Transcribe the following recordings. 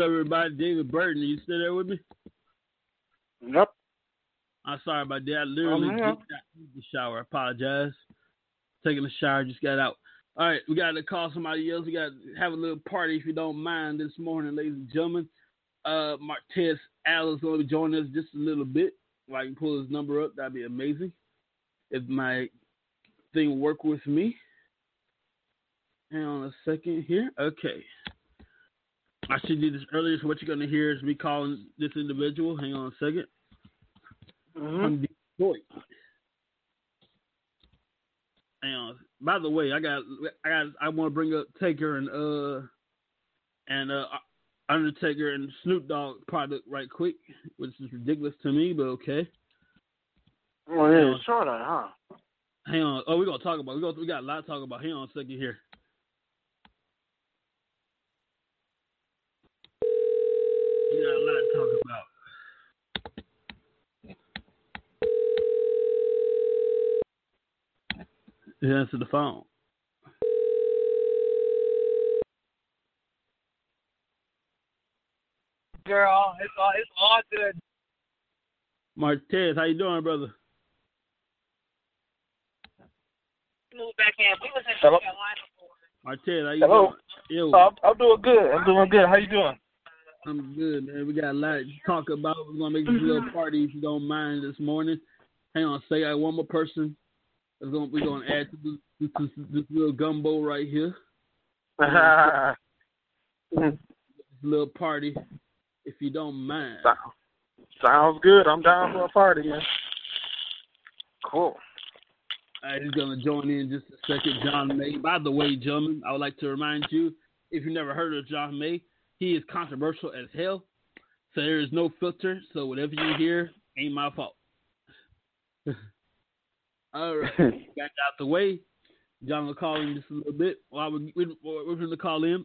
Up, everybody? David Burton, you still there with me? Yep. I'm sorry about that. I literally just got the shower. I apologize. Taking a shower, just got out. All right, we got to call somebody else. We got to have a little party, if you don't mind, this morning, ladies and gentlemen. Uh, Martez Allen is going to be joining us just a little bit. If I can pull his number up, that'd be amazing. If my thing work with me. Hang on a second here. Okay. I should do this earlier, so what you're going to hear is me calling this individual. Hang on a 2nd Mhm. from Detroit. Hang on. By the way, I got I got I want to bring up Taker and uh and uh Undertaker and Snoop Dogg product right quick, which is ridiculous to me, but okay. Yeah, Yeah. saw that, huh? Hang on. Oh, we're gonna talk about we got we got a lot to talk about. Hang on a second here. We got a lot to talk about. He answered the phone. girl. It's all it's all good. Martez, how you doing, brother? Move back in. We was in Hello? Carolina before. Martez, how you Hello? doing? Yo, I'm, I'm doing good. I'm doing good. How you doing? I'm good, man. We got a lot to talk about. We're gonna make this little mm-hmm. party if you don't mind this morning. Hang on, say I one more person. That's gonna, we're gonna add to this, this, this, this little gumbo right here. This little party, if you don't mind. Sounds good. I'm down for a party, man. Cool. All right, he's gonna join in just a second. John May. By the way, gentlemen, I would like to remind you, if you never heard of John May, he is controversial as hell. So there is no filter. So whatever you hear ain't my fault. All right, got out the way. John will call in just a little bit. While we, we, we're going to call in,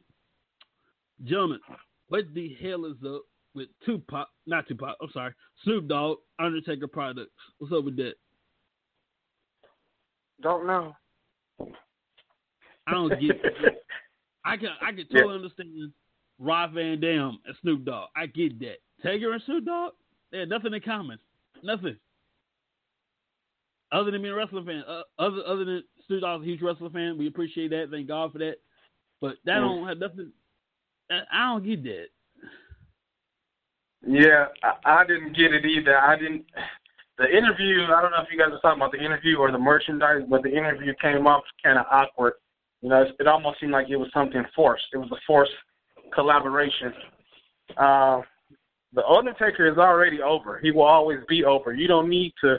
gentlemen. What the hell is up with Tupac? Not Tupac. I'm sorry, Snoop Dogg, Undertaker products. What's up with that? Don't know. I don't get. it. I can I can totally understand Rob Van Dam and Snoop Dogg. I get that. Taker and Snoop Dogg, they had nothing in common. Nothing. Other than being a wrestling fan. Uh, other other than Snoop Dogg's a huge wrestling fan. We appreciate that. Thank God for that. But that Mm. don't have nothing. I I don't get that. Yeah, I, I didn't get it either. I didn't. The interview, I don't know if you guys are talking about the interview or the merchandise, but the interview came off kind of awkward. You know, it, it almost seemed like it was something forced. It was a forced collaboration. Uh, the Undertaker is already over. He will always be over. You don't need to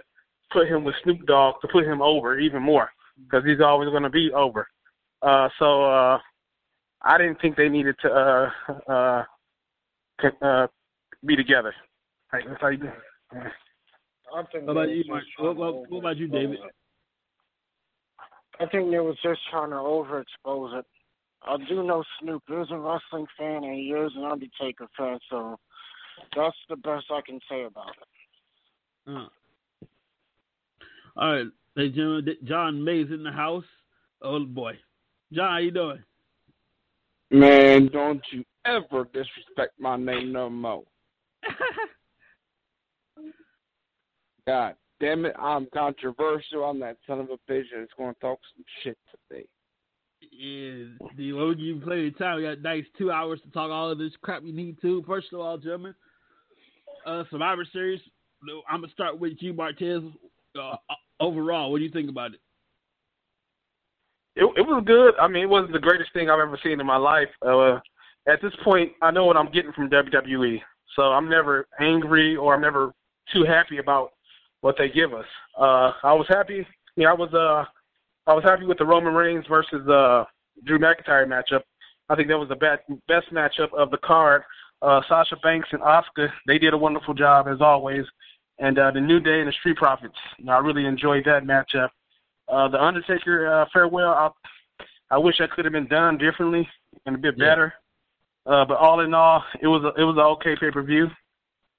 put him with Snoop Dogg to put him over even more because he's always going to be over. Uh, so uh, I didn't think they needed to uh, uh, uh, be together. Hey, that's how you do. it. I think What about they you, Mark? What, what, what about you, David? overexpose. I think they was just trying to overexpose it. I do know Snoop is a wrestling fan and he is an Undertaker fan, so that's the best I can say about it. Uh. All right, ladies and gentlemen, John May's in the house. Oh boy, John, how you doing? Man, don't you ever disrespect my name no more. God damn it, I'm controversial. I'm that son of a bitch that's going to talk some shit today. Yeah, the would you play the time? We got nice two hours to talk all of this crap we need to. First of all, gentlemen, uh, Survivor Series. I'm gonna start with you, Martez. Uh, overall, what do you think about it? It, it was good. I mean, it wasn't the greatest thing I've ever seen in my life. Uh, at this point, I know what I'm getting from WWE, so I'm never angry or I'm never too happy about what they give us. Uh, I was happy. Yeah, I was. Uh, I was happy with the Roman Reigns versus uh, Drew McIntyre matchup. I think that was the best best matchup of the card. uh, Sasha Banks and Asuka, they did a wonderful job as always. And uh, the New Day and the Street Profits, you know, I really enjoyed that matchup. Uh, the Undertaker uh, farewell, I, I wish that could have been done differently and a bit Yeah. better. Uh, but all in all, it was a, it was an okay pay per view.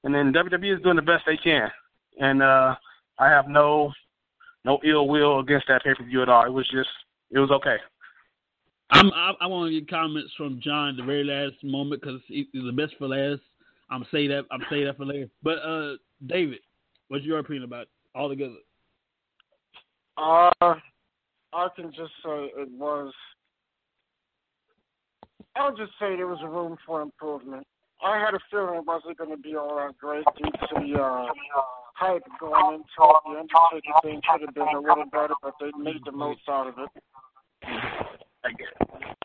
And then WWE is doing the best they can, and uh, I have no no ill will against that pay per view at all. It was just it was okay. I'm, I, I want to get comments from John the very last moment because he's the best for last. I'm say that I'm say that for later. But uh, David, what's your opinion about it all together? Uh, I can just say it was. I'll just say there was room for improvement. I had a feeling it wasn't going to be all that great due to the uh, hype going into it. The Undertaker thing could have been a little better, but they made the most out of it. I guess.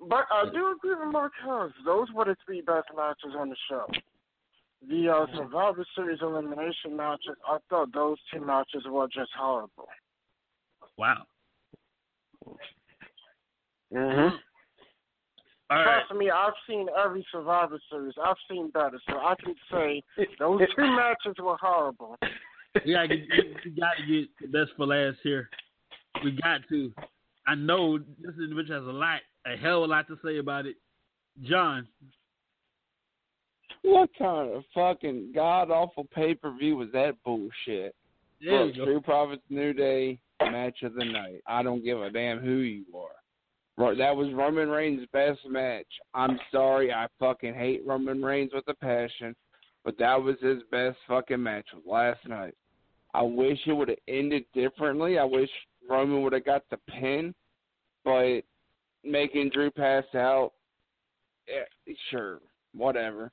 But I do agree with Mark Harris. Those were the three best matches on the show. The uh, Survivor Series elimination matches, I thought those two matches were just horrible. Wow. Mm-hmm. All right. Trust me, I've seen every Survivor Series. I've seen better, so I can say those two matches were horrible. We gotta get, we gotta get the best for last here. We got to. I know this individual has a lot, a hell of a lot to say about it. John, What kind of fucking god awful pay per view was that bullshit? there Look. True Profits New Day match of the night. I don't give a damn who you are. That was Roman Reigns' best match. I'm sorry, I fucking hate Roman Reigns with a passion, but that was his best fucking match last night. I wish it would have ended differently. I wish Roman would have got the pin, but making Drew pass out, yeah, sure, whatever.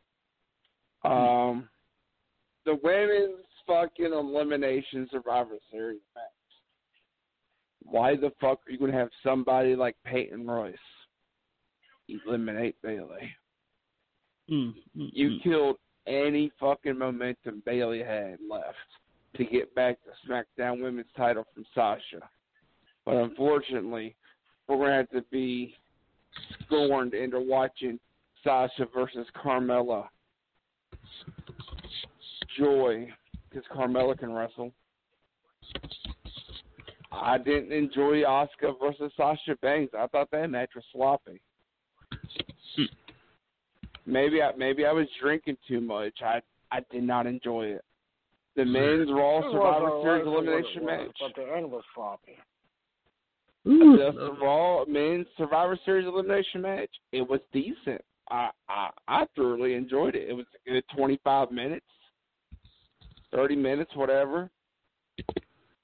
Um, the women's fucking elimination Survivor Series match. Why the fuck are you gonna have somebody like Peyton Royce eliminate Bayley? Mm, mm, You mm. killed any fucking momentum Bayley had left to get back the SmackDown Women's title from Sasha. But unfortunately, we're gonna have to be scorned into watching Sasha versus Carmella. Joy, because Carmella can wrestle. I didn't enjoy Asuka versus Sasha Banks. I thought that match was sloppy. Maybe I maybe I was drinking too much. I I did not enjoy it. The men's Raw It was Survivor all Series right for what it elimination was, match. But the end was sloppy. Ooh, The Raw men's Survivor Series elimination match. It was decent. I I I thoroughly enjoyed it. It was a good twenty five minutes, thirty minutes, whatever.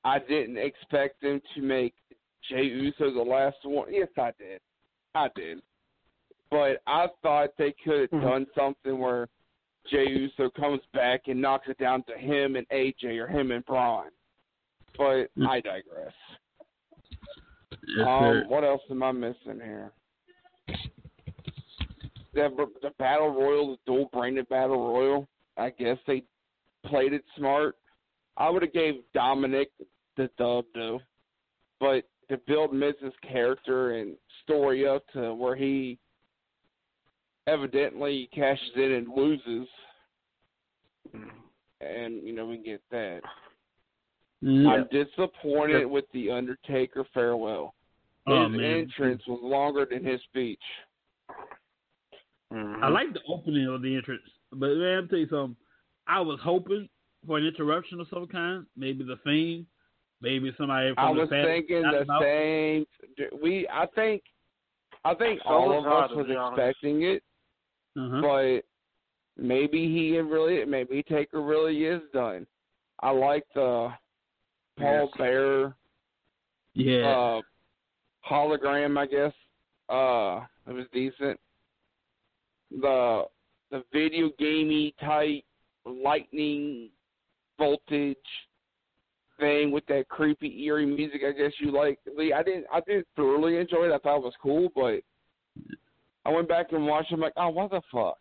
I didn't expect them to make Jey Uso the last one. Yes, I did. I did. But I thought they could have Mhm. done something where Jey Uso comes back and knocks it down to him and AJ or him and Braun. But Mm. I digress. yes. Um, what else am I missing here? The, the battle royal, the dual branded battle royal. I guess they played it smart. I would have gave Dominic the dub though, but to build Miz's character and story up to where he evidently cashes in and loses, and you know we get that. Yeah. I'm disappointed with the Undertaker farewell. His Oh, entrance was longer than his speech. Mm-hmm. I like the opening of the entrance, but man, I'll tell you something. I was hoping for an interruption of some kind, maybe the Fiend, maybe somebody from I the was past. thinking the don't know. same. We, I think, I think So all of us was be honest. expecting it, Uh-huh. but maybe he really, maybe Taker really is done. I like the Paul Yes. Bearer yeah. uh, hologram. I guess uh, it was decent. The the video gamey type lightning voltage thing with that creepy eerie music. I guess you like. Lee, I didn't. I didn't thoroughly enjoy it. I thought it was cool, but I went back and watched. it. I'm like, oh, what the fuck?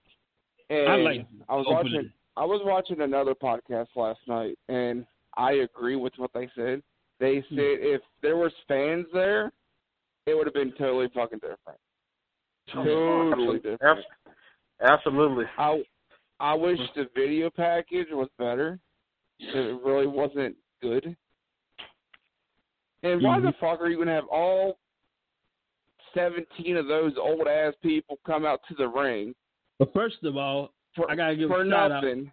And I like I was opening. watching. I was watching another podcast last night, and I agree with what they said. They Hmm. said if there was fans there, it would have been totally fucking different. Totally different. Absolutely. I I wish the video package was better. It really wasn't good. And why the mm-hmm. fuck are you gonna have all seventeen of those old ass people come out to the ring But first of all, for I gotta give for a shout out nothing?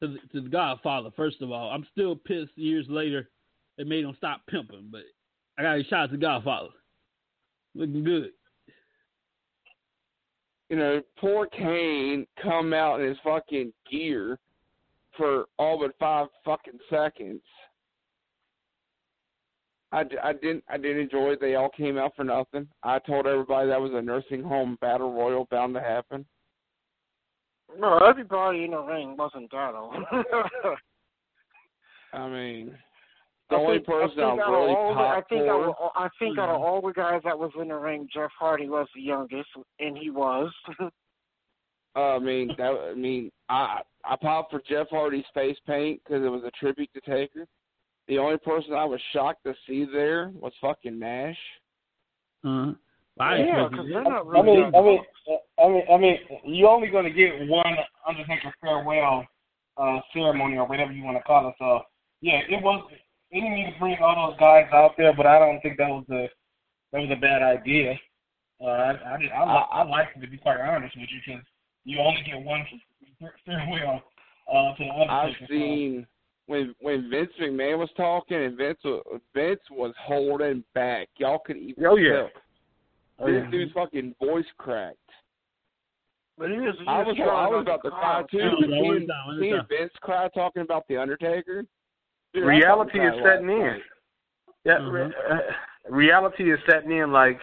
to the, to the Godfather. First of all, I'm still pissed years later they made him stop pimping, but I gotta a shout out to Godfather. Looking good. You know, poor Kane come out in his fucking gear for all but five fucking seconds. I, I didn't I didn't enjoy it. They all came out for nothing. I told everybody that was a nursing home battle royal bound to happen. No, everybody in the ring wasn't that old. I mean, the I only think- person I think I'm really all the- I think for. out of, I think out of all the guys that was in the ring, Jeff Hardy was the youngest, and he was. Uh, I mean, that, I mean, I I popped for Jeff Hardy's face paint because it was a tribute to Taker. The only person I was shocked to see there was fucking Nash. Uh-huh. I yeah, because they're not I really. mean, I mean. I mean, I mean, you're only going to get one Undertaker farewell uh, ceremony or whatever you want to call it. So, yeah, it was. They didn't need to bring all those guys out there, but I don't think that was a that was a bad idea. Uh, I I, did, I, I liked it to be quite honest with you because you only get one farewell uh, to the Undertaker. I've seen when when Vince McMahon was talking and Vince wa- Vince was holding back. Y'all could even Oh, yeah. tell. Oh, this yeah. dude's fucking voice cracked. But he was, I was I was about to to cry cry, too. Yeah, but yeah, one seeing, seeing. Vince cry talking about the Undertaker. Dude, reality is setting last in. night. Yeah, Mhm. re- uh, reality is setting in. Like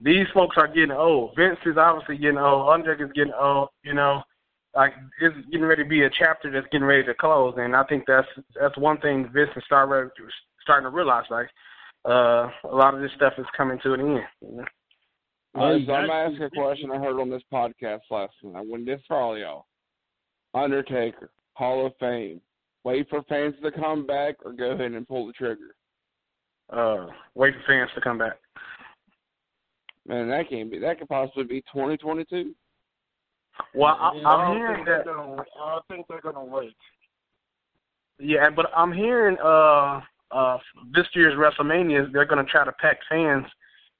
these folks are getting old. Vince is obviously getting old. Undertaker's getting old. You know, like it's getting ready to be a chapter that's getting ready to close. And I think that's that's one thing Vince is start re- starting to realize. Like uh, a lot of this stuff is coming to an end. You know? All right, you so I'm got gonna ask a question I heard on this podcast last night. When this for all y'all, Undertaker, Hall of Fame. Wait for fans to come back or go ahead and pull the trigger. Uh, wait for fans to come back. Man, that can't be. That could possibly be 2022. Well, I, Yeah, I I'm don't hearing think they're that. gonna. I think they're gonna wait. Yeah, but I'm hearing uh uh this year's WrestleMania they're gonna try to pack fans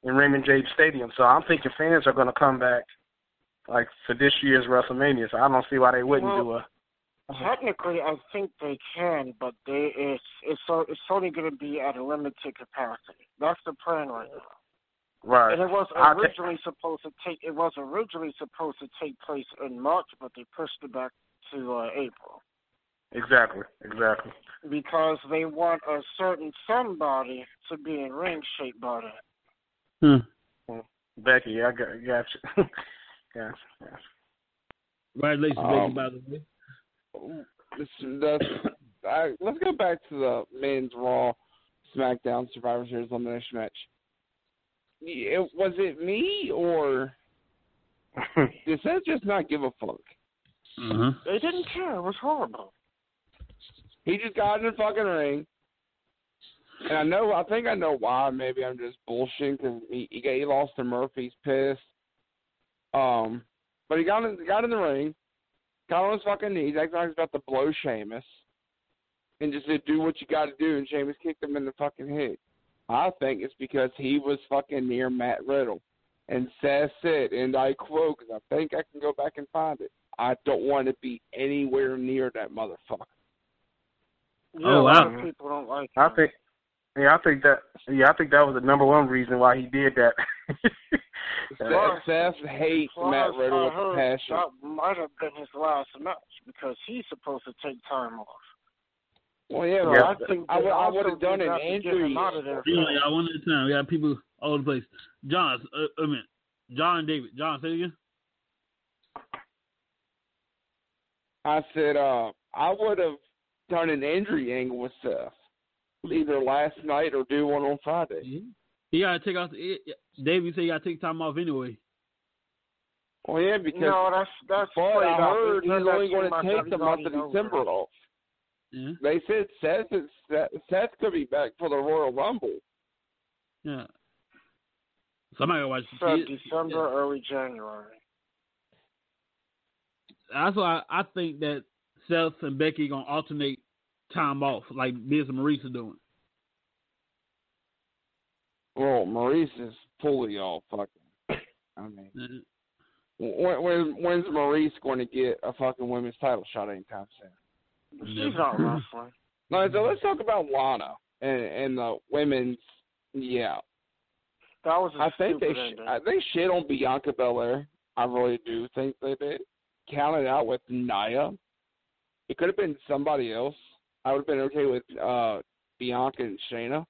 in Raymond James Stadium. So I'm thinking fans are gonna come back like for this year's WrestleMania. So I don't see why they wouldn't Well, do a Technically, I think they can, but they it's it's so it's only going to be at a limited capacity. That's the plan right now. Right. And it was I'll originally supposed to take it was originally supposed to take place in March, but they pushed it back to uh, April Exactly, exactly. because they want a certain somebody to be in ring shape by then. Hmm. Becky, I got, got you. yes, yes. Congratulations, Um, Becky, by the way. That's, I, let's go back to the men's Raw SmackDown Survivor Series elimination match. It, was it me or did Seth just not give a fuck? Uh-huh. They didn't care. It was horrible. He just got in the fucking ring. And I know, I think I know why. Maybe I'm just bullshitting because he, he, got- he lost to Murphy's pissed. Um, but he got in, got in the ring, got on his fucking knees, acting like he's about to blow Sheamus, and just said, "Do what you got to do." And Sheamus kicked him in the fucking head. I think it's because he was fucking near Matt Riddle, and Seth said, and I quote, because I think I can go back and find it. I don't want to be anywhere near that motherfucker. Oh, yeah, Oh, a lot wow. of people don't like. I think yeah, I think that yeah, I think that was the number one reason why he did that. Plus- Seth hates Plus, Matt Riddle with passion. That might have been his last match because he's supposed to take time off. Well, yeah, So but I think I would- I would've done an that to get injury. him out of there. Yeah, fast. yeah, one at a time. We got people all over the place. John, uh, a minute. John and David. John, say it again. I said uh, I would have done an injury angle with Seth, either last night or do one on Friday. He got to take off. The, David said he got to take time off anyway. Well, yeah, because No, that's that's but played I heard he's only going to take the month of December off. Yeah, They said Seth is Seth, Seth could be back for the Royal Rumble. yeah. Somebody gotta watch the Said kids. December, early January. that's why I, I think that Seth and Becky gonna alternate time off like Miz and Maryse are doing. Well, Maryse is fully all fucking. I mean, when, when when's Maryse going to get a fucking women's title shot anytime soon? She's not wrestling. No, so let's talk about Lana and and the women's. Yeah, That was a I think they stupid sh- I think shit on Bianca Belair. I really do think they did. Counted out with Nia. It could have been somebody else. I would have been okay with uh Bianca and Shayna.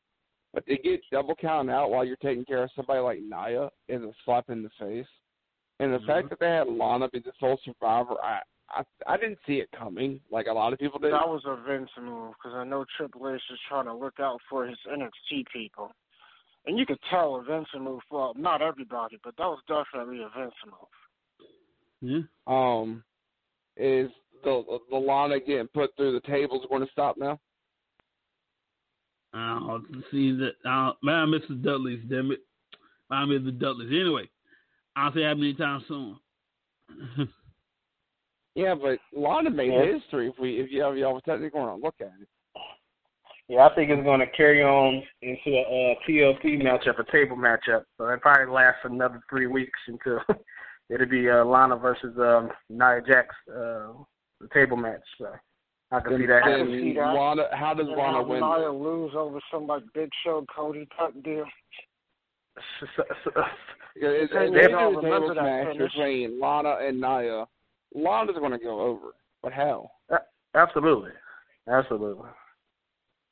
But to get double counted out while you're taking care of somebody like Nia is a slap in the face. And the fact that they had Lana be the sole survivor, I, I I didn't see it coming like a lot of people did. That was a Vince move because I know Triple H is trying to look out for his NXT people, and you could tell a Vince move. Well, not everybody, but that was definitely a Vince move. Yeah. Um, is the the Lana getting put through the tables going to stop now? I don't see that. Uh, man, I miss the Dudleys, damn it. I miss the Dudleys. Anyway, I don't see it happening anytime soon. Yeah, but Lana made Yeah. history. If we if you have y'all technically want to look at it. Yeah, I think it's going to carry on into a uh, TLC matchup, a table matchup. So it probably lasts another three weeks until it'll be uh, Lana versus um, Nia Jax, uh, the table match. So I can see that I can happening. see that. Lana, how does And Lana have win? Nia lose over some like Big Show Cody type deal. Yeah, If Hey, if they y'all do a remember tables match between Lana and Nia, Lana's going to go over. But how? Absolutely, absolutely.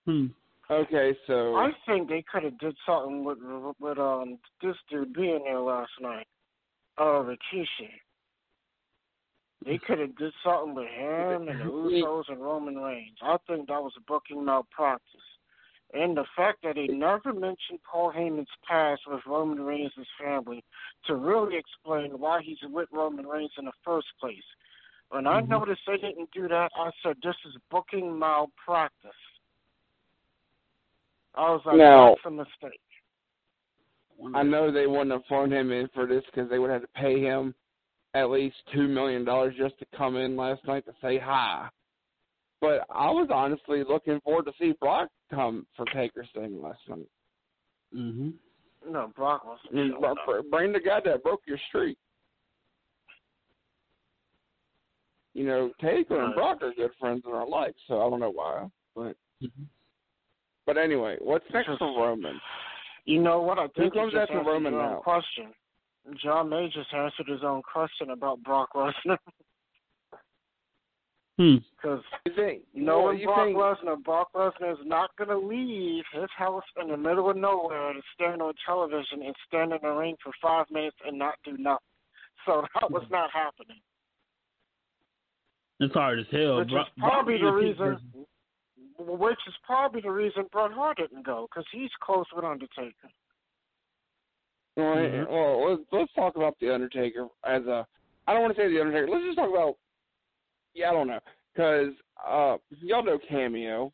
hmm. Okay, so I think they could have did something with with um this dude being there last night. Uh, Rikishi. They could have did something with him and the Usos and Roman Reigns. I think that was a booking malpractice. And the fact that they never mentioned Paul Heyman's past with Roman Reigns' family to really explain why he's with Roman Reigns in the first place. When I Mhm. noticed they didn't do that, I said, this is booking malpractice. I was like, Now- that's a mistake. I know they wouldn't have flown him in for this because they would have to pay him at least two million dollars just to come in last night to say hi. But I was honestly looking forward to see Brock come for Taker's thing last night. Mm-hmm. No, Brock was I mean, br- br- bring the guy that broke your streak. You know, Taker and Brock are good friends in our life, so I don't know why. But Mhm. but anyway, what's next Just- for Roman? You know what? I think Who comes you just after Roman now? question. John May just answered his own question about Brock Lesnar. because You think? you know well, you Brock think, Lesnar, Brock Lesnar is not going to leave his house in the middle of nowhere to stand on television and stand in the ring for five minutes and not do nothing. So that was not happening. It's hard as hell. which Bro- is probably the Brock is reason. person. Which is probably the reason Bret Hart didn't go because he's close with Undertaker. Well, Mhm. well let's, let's talk about the Undertaker as a. I don't want to say the Undertaker. Let's just talk about. Yeah, I don't know, because uh, y'all know Cameo.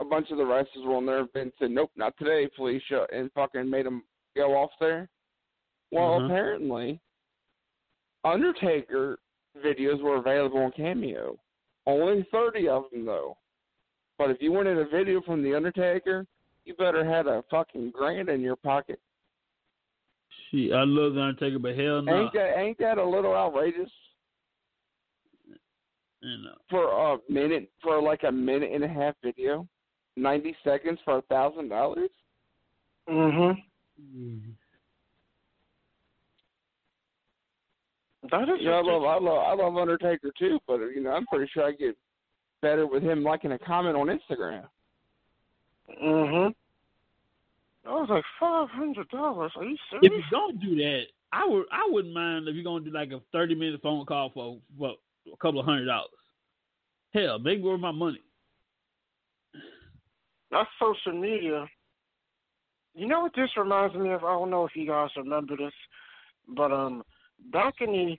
A bunch of the wrestlers were on there. Vince said, "Nope, not today, Felicia," and fucking made them go off there. Well, Mhm. apparently, Undertaker videos were available on Cameo. Only thirty of them though. But if you wanted a video from the Undertaker, you better had a fucking grand in your pocket. Shit, I love the Undertaker, but hell no. Ain't that ain't that a little outrageous. For a minute for like a minute and a half video, ninety seconds for a thousand dollars? Mm-hmm. That is Yeah, I love. I love I love Undertaker too, but you know I'm pretty sure I get better with him liking a comment on Instagram. Mm-hmm. I was like five hundred dollars. Are you serious? If serious? you don't do that, I would I wouldn't mind if you're gonna do like a thirty minute phone call for for a couple of hundred dollars. Hell, make worth my money. That's social media. You know what this reminds me of? I don't know if you guys remember this, but um, back in the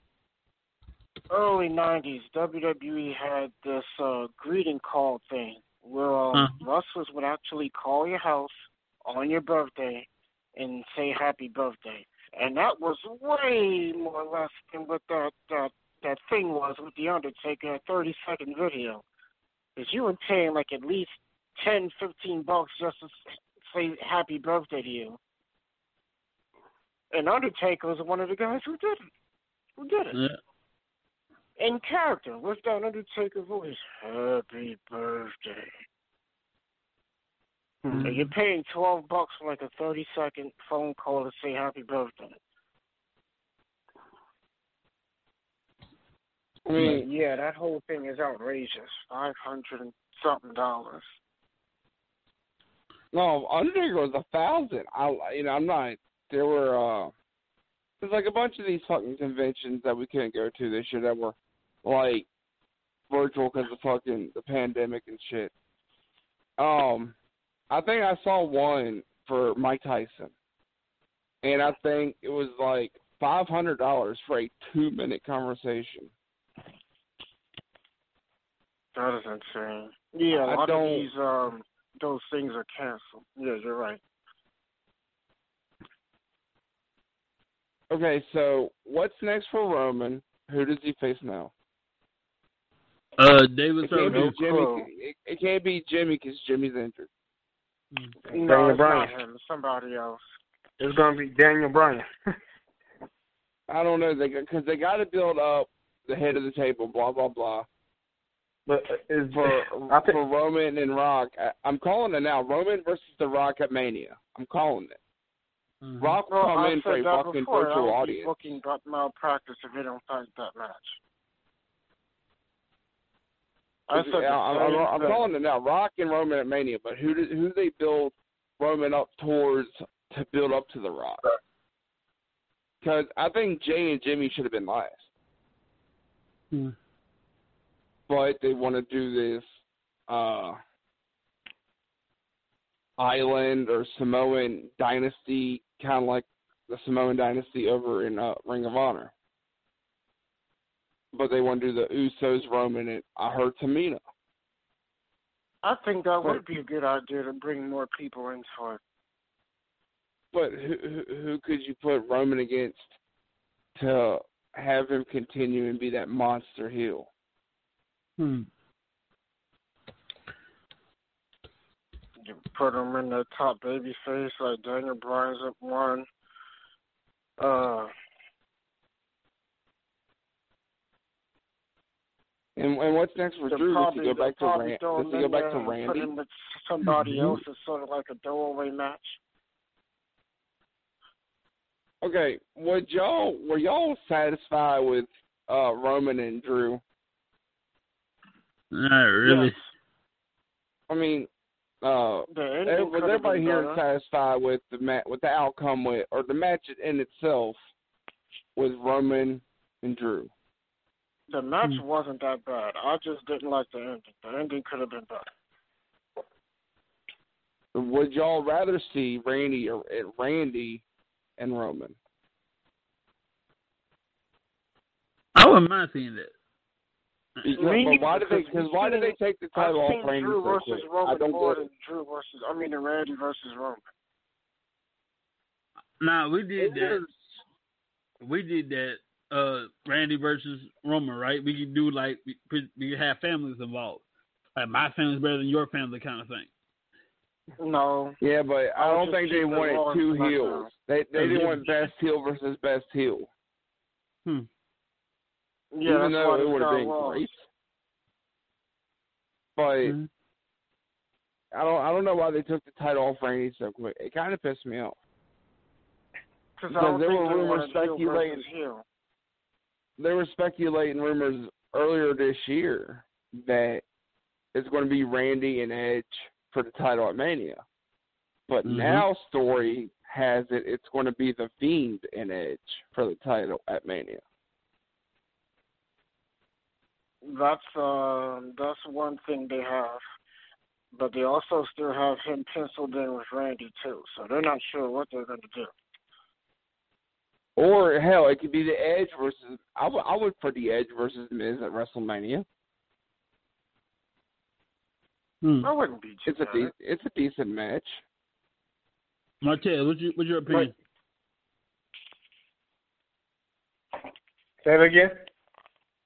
early '90s, WWE had this uh greeting call thing where um, Uh-huh. wrestlers would actually call your house on your birthday and say happy birthday, and that was way more or less than what that that that thing was with the Undertaker, a thirty second video. Is you were paying like at least ten, fifteen bucks just to say happy birthday to you. And Undertaker was one of the guys who did it. Who did it? Yeah. In character, with that Undertaker voice. Happy birthday. Hmm. And you're paying twelve bucks for like a thirty second phone call to say happy birthday. I mean, yeah, that whole thing is outrageous. Five hundred and something dollars. no, Undertaker was a thousand. I, you know, I'm not. There were, uh, there's like a bunch of these fucking conventions that we couldn't go to this year that were like virtual because of fucking the pandemic and shit. Um, I think I saw one for Mike Tyson, and I think it was like five hundred dollars for a two minute conversation. That is insane. Yeah, a I lot don't- of these um those things are canceled. Yeah, you're right. Okay, so what's next for Roman? Who does he face now? Uh, David It can't be Jimmy. It, it can't be Jimmy because Jimmy's injured. No, Daniel it's Bryan. not him. Somebody else. It's gonna be Daniel Bryan. I don't know. They because they got to build up the head of the table. Blah blah blah. But is For think for Roman and Rock, I, I'm calling it now. Roman versus The Rock at Mania. I'm calling it. Mhm. Rock will Well, come I in for a said that fucking before. virtual I would be audience. booking but malpractice if they don't fight that match. I said yeah, I'm, I'm, I'm calling it now. Rock and Roman at Mania, but who do, who do they build Roman up towards to build up to The Rock? Because I think Jey and Jimmy should have been last, Hmm. But they want to do this uh, island or Samoan dynasty, kind of like the Samoan dynasty over in uh, Ring of Honor. But they want to do the Usos, Roman, and I heard Tamina. I think that would be a good idea to bring more people into it. But who who could you put Roman against to have him continue and be that monster heel? Hmm. You put them in the top baby face like Daniel Bryan's up one. Uh, And and what's next for they'll Drew? Does probably, he go back to they'll probably Ran- throw Does he go back to and Put Randy? him with somebody Mhm. else. It's sort of like a throwaway match. Okay, would y'all were y'all satisfied with uh Roman and Drew? Not really. Yes. I mean, uh, The eh, was everybody here better. satisfied with the ma- with the outcome with or the match in itself with Roman and Drew? The match Hmm. wasn't that bad. I just didn't like the ending. The ending could have been better. Would y'all rather see Randy or eh, Randy and Roman? I wouldn't mind seeing that. Because, Me why did they? because why did they take the I've title off seen Randy Drew so versus quick? I don't more get it. than Drew versus I mean Randy versus Roman. Nah, we did that. There's- We did that. Uh, Randy versus Roman, right? We could do like we, we could have families involved, like my family's better than your family, kind of thing. No. Yeah, but I I don't think they wanted two heels. They they didn't want best heel versus best heel. Hmm. Yeah, even though it would have been lost. great. But Mhm. I don't I don't know why they took the title off Randy so quick. It kind of pissed me off. Because I Because don't there were rumors speculating- There were speculating rumors earlier this year that it's going to be Randy and Edge for the title at Mania. But Mhm. now story has it it's going to be the Fiend and Edge for the title at Mania. That's um that's one thing they have. But they also still have him penciled in with Randy too, so they're not sure what they're gonna do. Or hell, it could be the Edge versus. I would I would put the Edge versus Miz at WrestleMania. Hmm. I wouldn't be too It's a de- it's a decent match. Martez, what's your what's your opinion? Say it again.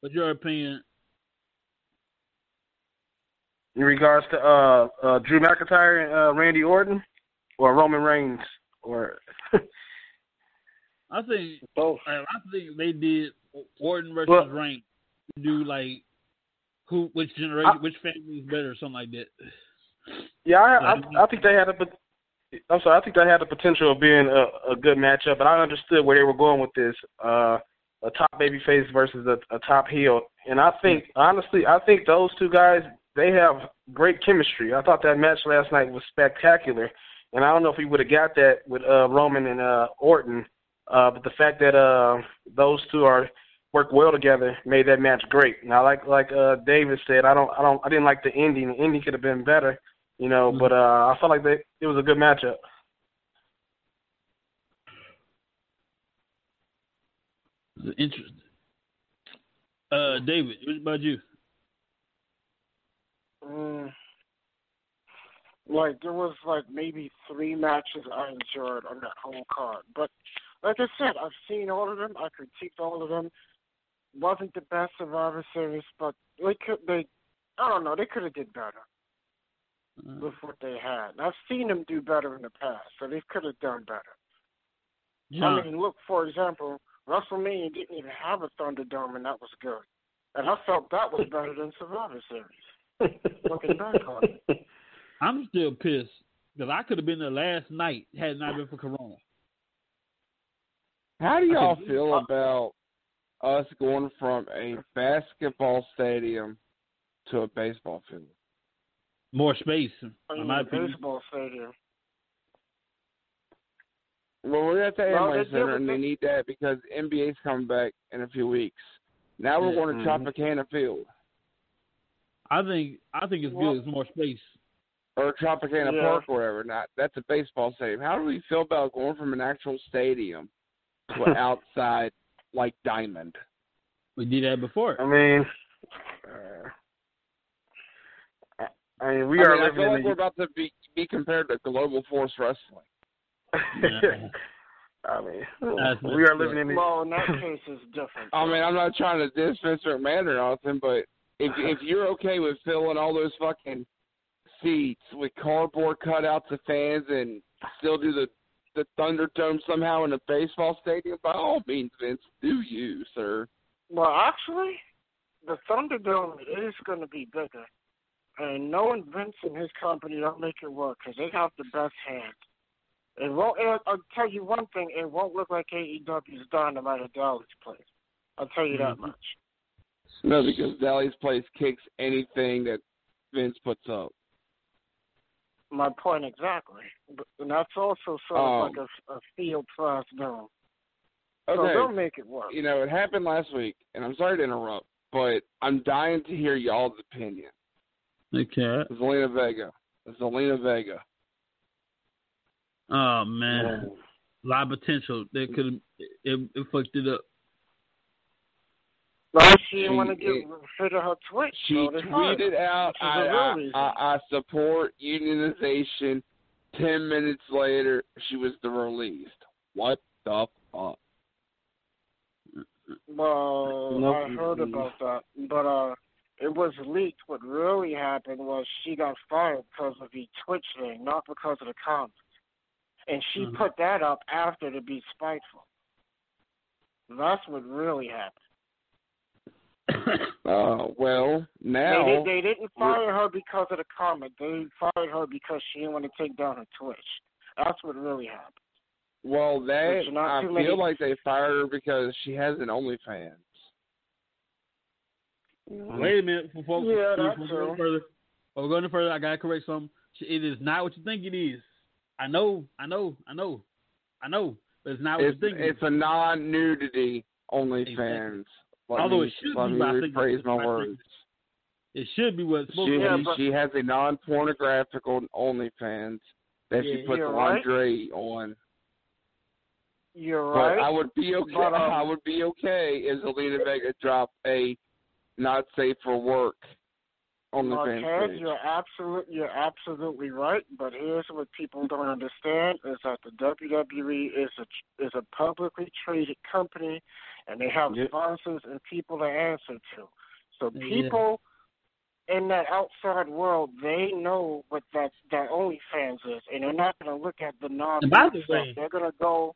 What's your opinion? In regards to uh, uh, Drew McIntyre and uh, Randy Orton, or Roman Reigns, or I think Both. I I think they did Orton versus Well- Reigns. Do like who, which generation, I- which family is better, or something like that. yeah, I, I, I think they had a. pot- I'm sorry, I think they had the potential of being a, a good matchup, but I understood where they were going with this. Uh, a top babyface versus a, a top heel, and I think honestly, I think those two guys they have great chemistry. I thought that match last night was spectacular, and I don't know if we would have got that with uh, Roman and uh, Orton, uh, but the fact that uh, those two are work well together made that match great. Now, like like uh, David said, I don't I don't I didn't like the ending. The ending could have been better, you know, but uh, I felt like they, it was a good matchup. Interesting. Uh, David, what about you? Mm, like there was like maybe three matches I enjoyed on that whole card, but like I said, I've seen all of them. I critiqued all of them. Wasn't the best Survivor Series, but they could they. I don't know. They could have did better Uh, with what they had. And I've seen them do better in the past, so they could have done better. John, I mean, look for example, WrestleMania didn't even have a Thunderdome, and that was good. And I felt that was better than Survivor Series. Looking back on it. I'm still pissed because I could have been there last night had it not been for Corona. How do y'all feel about us going from a basketball stadium to a baseball field? More space, I in mean, my the opinion. baseball stadium. Well, we're at the Well, Amway they Center, did and they need that because NBA's coming back in a few weeks. Now we're Yeah. going to Mhm. Tropicana Field I think I think it's Well- good. It's more space. or Tropicana Yeah. Park or whatever. Not that's a baseball stadium. How do we feel about going from an actual stadium to an outside like diamond? We did that before. I mean, uh, I- I mean, we I are mean, I living feel in like the we're about to be be compared to Global Force Wrestling. Yeah. I mean, That's we are living in the. Well, in that case, it's different. I mean, I'm not trying to diss Vince McMahon or nothing, but if if you're okay with filling all those fucking seats with cardboard cutouts of fans and still do the the Thunderdome somehow in a baseball stadium, by all means, Vince, do you, sir? Well, actually, the Thunderdome is going to be bigger. And knowing Vince and his company, they'll make it work because they have the best hand. It won't. It, I'll tell you one thing: it won't look like AEW's Dynamite at Daily's Place. I'll tell you that Mhm. much. No, because Daily's Place kicks anything that Vince puts up. My point exactly. And that's also sort Um, of like a, a field class dome. So Okay, they'll make it work. you know it happened last week, and I'm sorry to interrupt, but I'm dying to hear y'all's opinion. Okay. Zelina Vega, Zelina Vega. Oh man, a lot of potential. They could have it, it fucked it up. Like she didn't want to get rid of her Twitch. She so they fired tweeted out, Which is I, a real I. I, I support unionization. Ten minutes later, she was the released. What the fuck? Well, Nope. I heard about that, but uh, it was leaked. What really happened was she got fired because of the Twitch thing, not because of the comments. And she Mhm. put that up after to be spiteful. That's what really happened. Uh, well, now They, did, they didn't fire her because of the comment. They fired her because she didn't want to take down her Twitch. That's what really happened. Well, that not I feel many- like they fired her because she has an OnlyFans. Wait a minute before, Yeah, before that's we go true. further. Before we go any further, I gotta correct something. It is not what you think it is. I know, I know, I know, I know, but it's not what It's you think. it's a non-nudity OnlyFans. Let Although me, it should let be, me I think rephrase my words. It should be what She Yeah, but- she has a non-pornographic OnlyFans that Yeah, she puts you're right. lingerie on. You're But right. I would be okay. But, um, I would be okay if Zelina Vega dropped a not safe for work on the Marquez, fan page. you're absolutely you're absolutely right. But here's what people don't understand: is that the WWE is a is a publicly traded company, and they have Yep. sponsors and people to answer to. So Yeah. people in that outside world, they know what that that OnlyFans is, and they're not going to look at the non. By the way- they're going to go.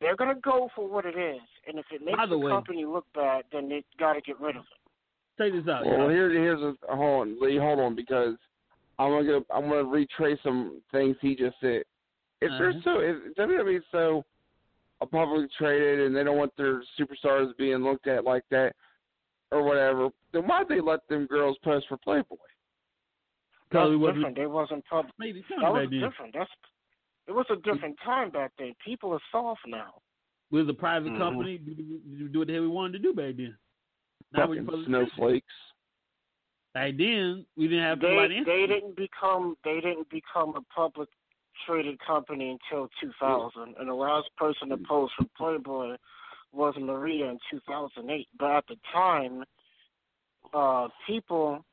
They're going to go for what it is, and if it makes By the the, way- company look bad, then they got to get rid of it. Take this out. Well, here, here's a hold on, Lee. Hold on, because I'm gonna I'm gonna retrace some things he just said. If they're Uh-huh. so, if WWE's so a publicly traded and they don't want their superstars being looked at like that or whatever, then why'd they let them girls post for Playboy? Because That's wasn't different. They wasn't public. made it That was different. That's it was a different time back then. People are soft now. We was a private Mhm. company. We do, what the hell we wanted to do back then. Now we Fucking public snowflakes. Back then, we didn't have They nobody they didn't become they didn't become a public traded company until 2000, and the last person to post for Playboy was Maria in 2008. But at the time, uh, people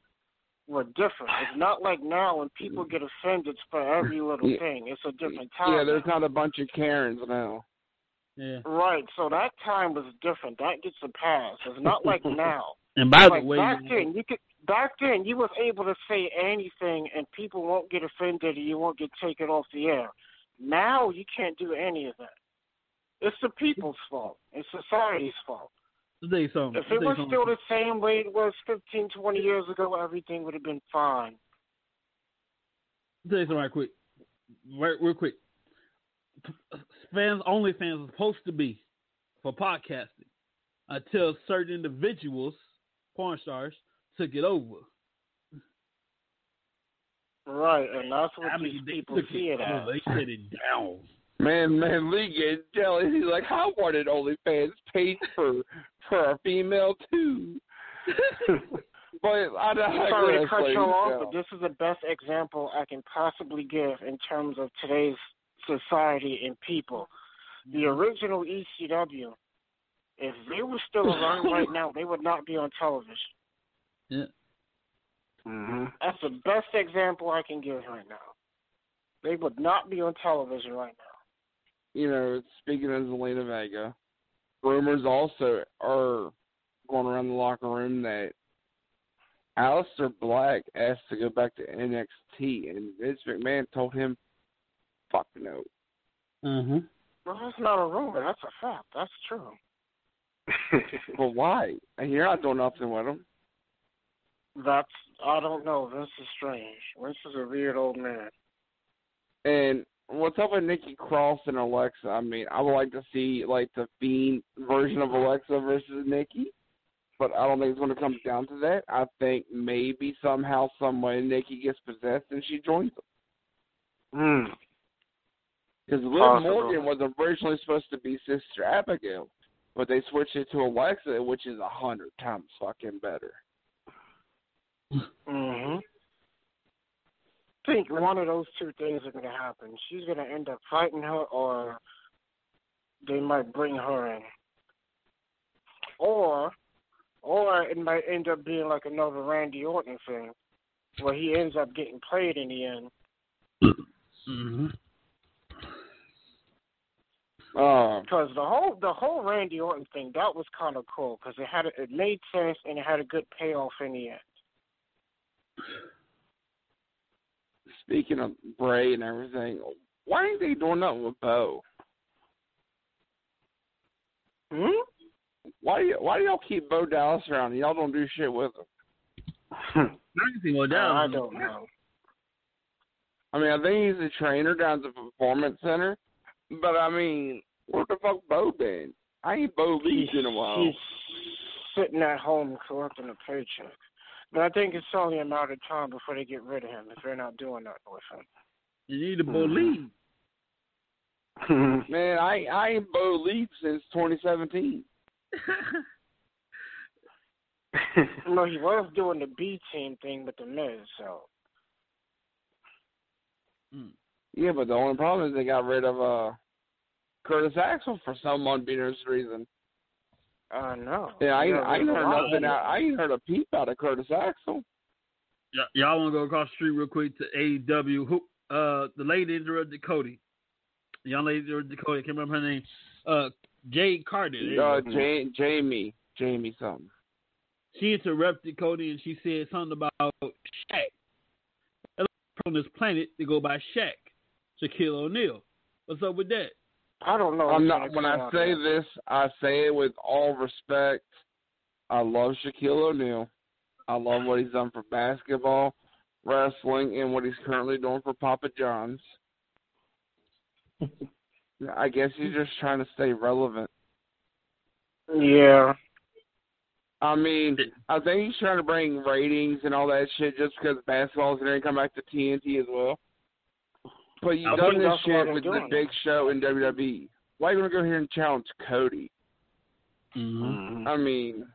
were different. It's not like now when people get offended for every little Yeah. thing. It's a different time. Yeah, there's not a bunch of Karens now. Yeah. Right, so that time was different. That gets a pass. It's not like now. And by like the way, back then, you could back then you was able to say anything and people won't get offended and you won't get taken off the air. Now you can't do any of that. It's the people's fault. It's society's fault. I'll tell you something. If it was still the same way it was 15, 20 years ago, everything would have been fine. Tell you something right quick, right, real quick. Fans only fans are supposed to be for podcasting until certain individuals, porn stars, took it over. Right, and that's what I these mean, they people see it as. They shut it down. Man, man, Lee getting jealous. He's like, I wanted OnlyFans paid for for a female too. but I don't I'm sorry to cut you off, but this is the best example I can possibly give in terms of today's society and people. The mm-hmm. original ECW, if they were still around right now, they would not be on television. Yeah. hmm That's the best example I can give right now. They would not be on television right now. you know, speaking of Zelina Vega, rumors also are going around the locker room that Aleister Black asked to go back to NXT, and Vince McMahon told him, "Fuck no." Uh-huh. Well, that's not a rumor. That's a fact. That's true. Well, why? And you're not doing nothing with him. That's I don't know. Vince is strange. Vince is a weird old man. And what's up with Nikki Cross and Alexa? I mean, I would like to see like the Fiend version of Alexa versus Nikki, but I don't think it's going to come down to that. I think maybe somehow, some way, Nikki gets possessed and she joins them. mm. Because Liv Possible. Morgan was originally supposed to be Sister Abigail, but they switched it to Alexa, which is a hundred times fucking better. I think one of those two things are going to happen. She's going to end up fighting her, or they might bring her in, or, or it might end up being like another Randy Orton thing, where he ends up getting played in the end. Mm-hmm. Um, Because the whole the whole Randy Orton thing that was kind of cool because it had a, it made sense and it had a good payoff in the end. Speaking of Bray and everything, why ain't they doing nothing with Bo? Hmm? Why do y- why do y'all keep Bo Dallas around and y'all don't do shit with him? I can see what down. I don't know. I mean, I think he's a trainer down at the performance center, but I mean, where the fuck Bo been? I ain't Bo leaves in a while. He's sitting at home collecting a paycheck. But I think it's only a matter of time before they get rid of him if they're not doing nothing with him. You need to believe. Man, I I ain't Bo leaves since 2017. No, he was doing the B team thing with the Miz, so Yeah, but the only problem is they got rid of uh Curtis Axel for some unbeknownst reason. I know. Yeah, I ain't, Yeah, I ain't heard lot nothing of- out. I ain't heard a peep out of Curtis Axel. Y- y'all want to go across the street real quick to AEW? Who? Uh, the lady interrupted Cody. The young lady interrupted Cody. I can't remember her name. Uh, Jade Carter. there you Uh, go. ja- Jamie, Jamie something. she interrupted Cody and she said something about Shaq. From this planet, they go by Shaq, Shaquille O'Neal. What's up with that? I don't know. I'm not. When I say that. this, I say it with all respect. I love Shaquille O'Neal. I love what he's done for basketball, wrestling, and what he's currently doing for Papa John's. I guess he's just trying to stay relevant. Yeah. I mean, I think he's trying to bring ratings and all that shit just because basketball is going to come back to TNT as well. But you've I done this shit with the doing big show in WWE. Why are you going to go here and challenge Cody? Mm-hmm. I mean,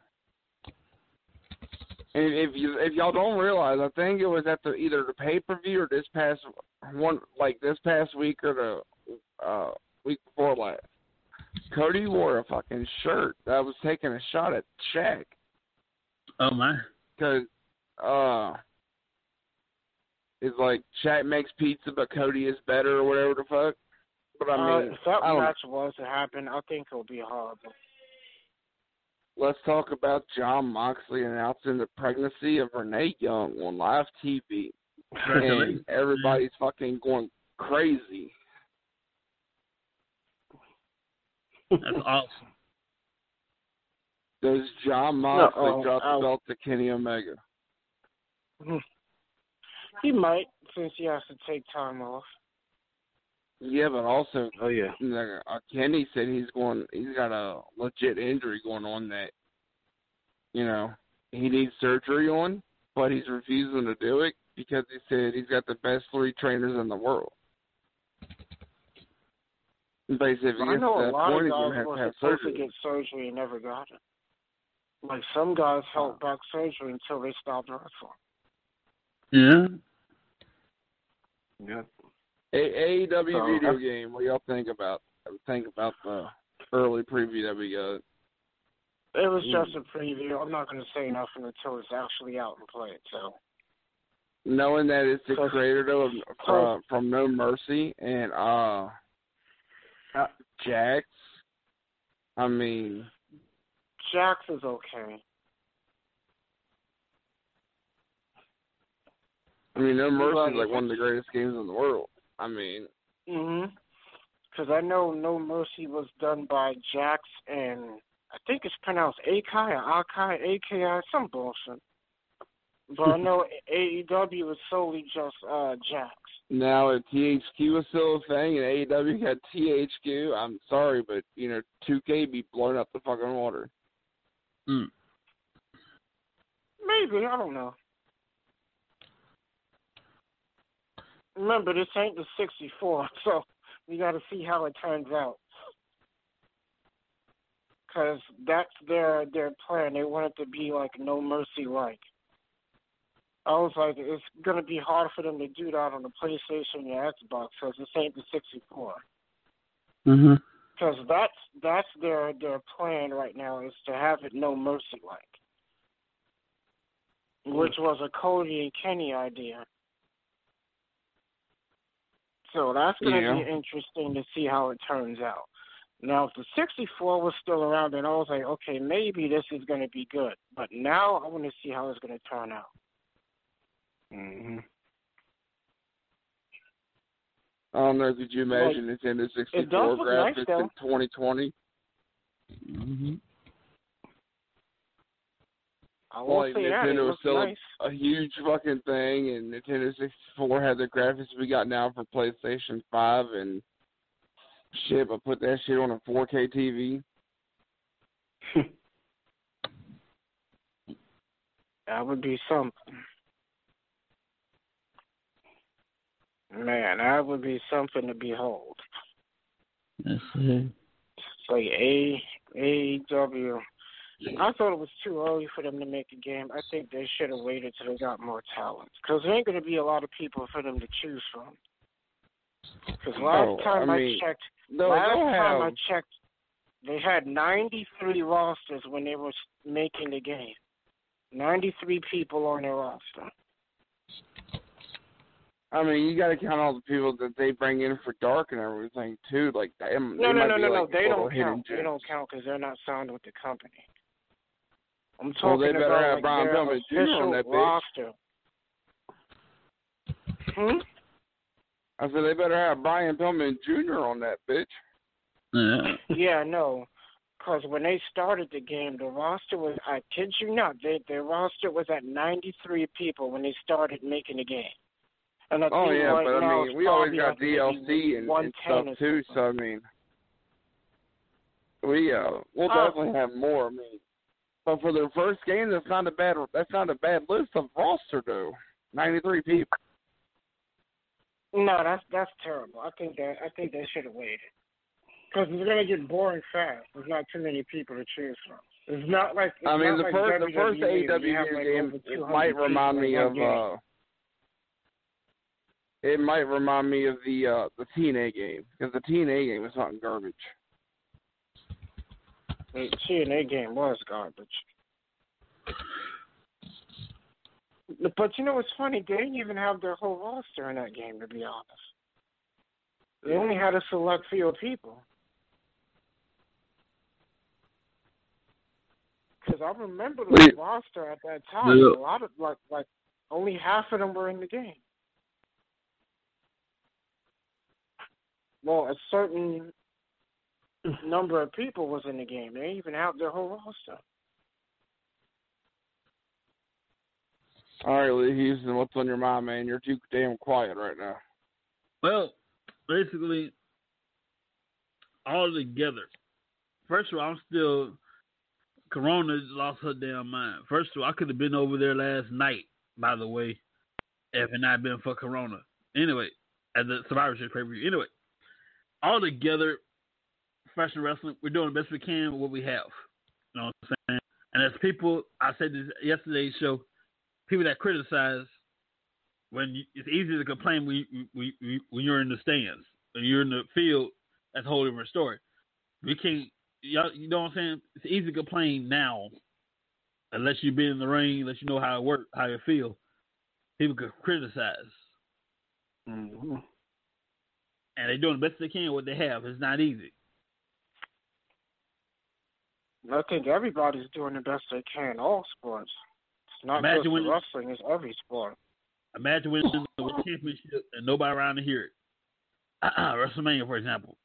and if you if y'all don't realize, I think it was at the either the pay per view or this past one like this past week or the uh week before last. Cody wore a fucking shirt that was taking a shot at Shaq Oh my. because uh it's like Shaq makes pizza but Cody is better or whatever the fuck. But I uh, mean, if that I don't- match was to happen, I think it'll be horrible. let's talk about Jon Moxley announcing the pregnancy of Renee Young on live TV. and everybody's fucking going crazy. That's awesome. Does Jon Moxley No, oh, drop oh. the belt to Kenny Omega? He might, since he has to take time off. Yeah, but also Oh yeah. uh, Kenny said he's going. He's got a legit injury going on that you know he needs surgery on, but he's refusing to do it because he said he's got the best three trainers in the world. Basically, I know a lot of guys have were supposed surgery. to get surgery and never got it. Like some guys held back surgery until they stopped wrestling. Yeah. Yep. A- AEW So, video I- game. What do y'all think about think about the early preview that we got? It was Mm. just a preview. I'm not going to say nothing until it's actually out and played. So Knowing that it's the So- creator of from, from No Mercy and uh, uh Jax. I mean, Jax is okay. I mean, No Mercy is like one of the greatest games in the world. I mean, Mhm. Because I know No Mercy was done by Jax and I think it's pronounced Akai or Akai, AKI, some bullshit. But I know AEW is solely just uh Jax. now if THQ is still a thing and AEW had THQ, I'm sorry, but you know, 2K be blowing up the fucking water. Mm. Maybe I don't know. Remember, this ain't the '64, so we got to see how it turns out. Cause that's their their plan. They want it to be like No Mercy like. I was like, it's gonna be hard for them to do that on the PlayStation and Xbox, cause this ain't the '64. Mm-hmm. Because that's that's their their plan right now is to have it No Mercy like, which was a Cody and Kenny idea. So that's going to Yeah. be interesting to see how it turns out. Now, if the 64 was still around, then I was like, okay, maybe this is going to be good. But now I want to see how it's going to turn out. hmm I don't know. Could you imagine Nintendo 64 does look nice, graphics in 2020? Mm-hmm. I will Like say Nintendo was still nice. a huge fucking thing, and Nintendo 64 had the graphics we got now for PlayStation 5, and shit, but put that shit on a 4K TV. That would be something. Man, that would be something to behold. That's it. It's like A AEW. I thought it was too early for them to make a game. I think they should have waited till they got more talent. Because there ain't going to be a lot of people for them to choose from. Because last Oh, time I I, checked, No, last time I checked, they had 93 rosters when they were making the game. 93 people on their roster. I mean, you got to count all the people that they bring in for dark and everything too. Like, they, No, they no, no, no, no. like They don't count. They don't count because they're not signed with the company. I'm Well, talking they better about have like Brian Pillman Jr. on official that bitch. roster. Hmm? I said they better have Brian Pillman Jr. on that bitch. Yeah. Yeah, no. Because when they started the game, the roster was, I kid you not, they, their roster was at 93 people when they started making the game. And I Oh yeah, right but I mean, we always got like DLC and, and stuff too. So I mean, we uh, we'll Uh, definitely have more. I mean, but for their first game, that's not a bad. That's not a bad list of roster though. Ninety three people. No, that's that's terrible. I think that I think they should have waited. Because it's gonna get boring fast. There's not too many people to choose from. It's not like it's I mean, the like first the first you have, AEW like, game it might remind me of game. uh. It might remind me of the uh the TNA game because the TNA game was not garbage. The TNA game was garbage. But you know what's funny? They didn't even have their whole roster in that game, to be honest. They only had a select few people. Because I remember the Wait. roster at that time. Yeah. A lot of like like only half of them were in the game. Well, a certain number of people was in the game. They even have their whole roster. All right, Lee Houston, what's on your mind, man? You're too damn quiet right now. Well, basically, all together. First of all, I'm still. Corona lost her damn mind. First of all, I could have been over there last night, by the way, if it not been for Corona. Anyway, at the Survivor Series pay per view. Anyway, all together, professional wrestling, we're doing the best we can with what we have. You know what I'm saying? And as people, I said this yesterday's show, people that criticize when you, it's easy to complain when you, when, you, when you're in the stands. When you're in the field, that's a whole different story. We can't, y'all, you know what I'm saying? It's easy to complain now, unless you've been in the ring, unless you know how it works, how you feel. People could criticize, Mm-hmm. and they're doing the best they can with what they have. It's not easy. I think everybody's doing the best they can in all sports. It's not Imagine just when- wrestling, it's every sport. Imagine winning the championship and nobody around to hear it. WrestleMania, for example.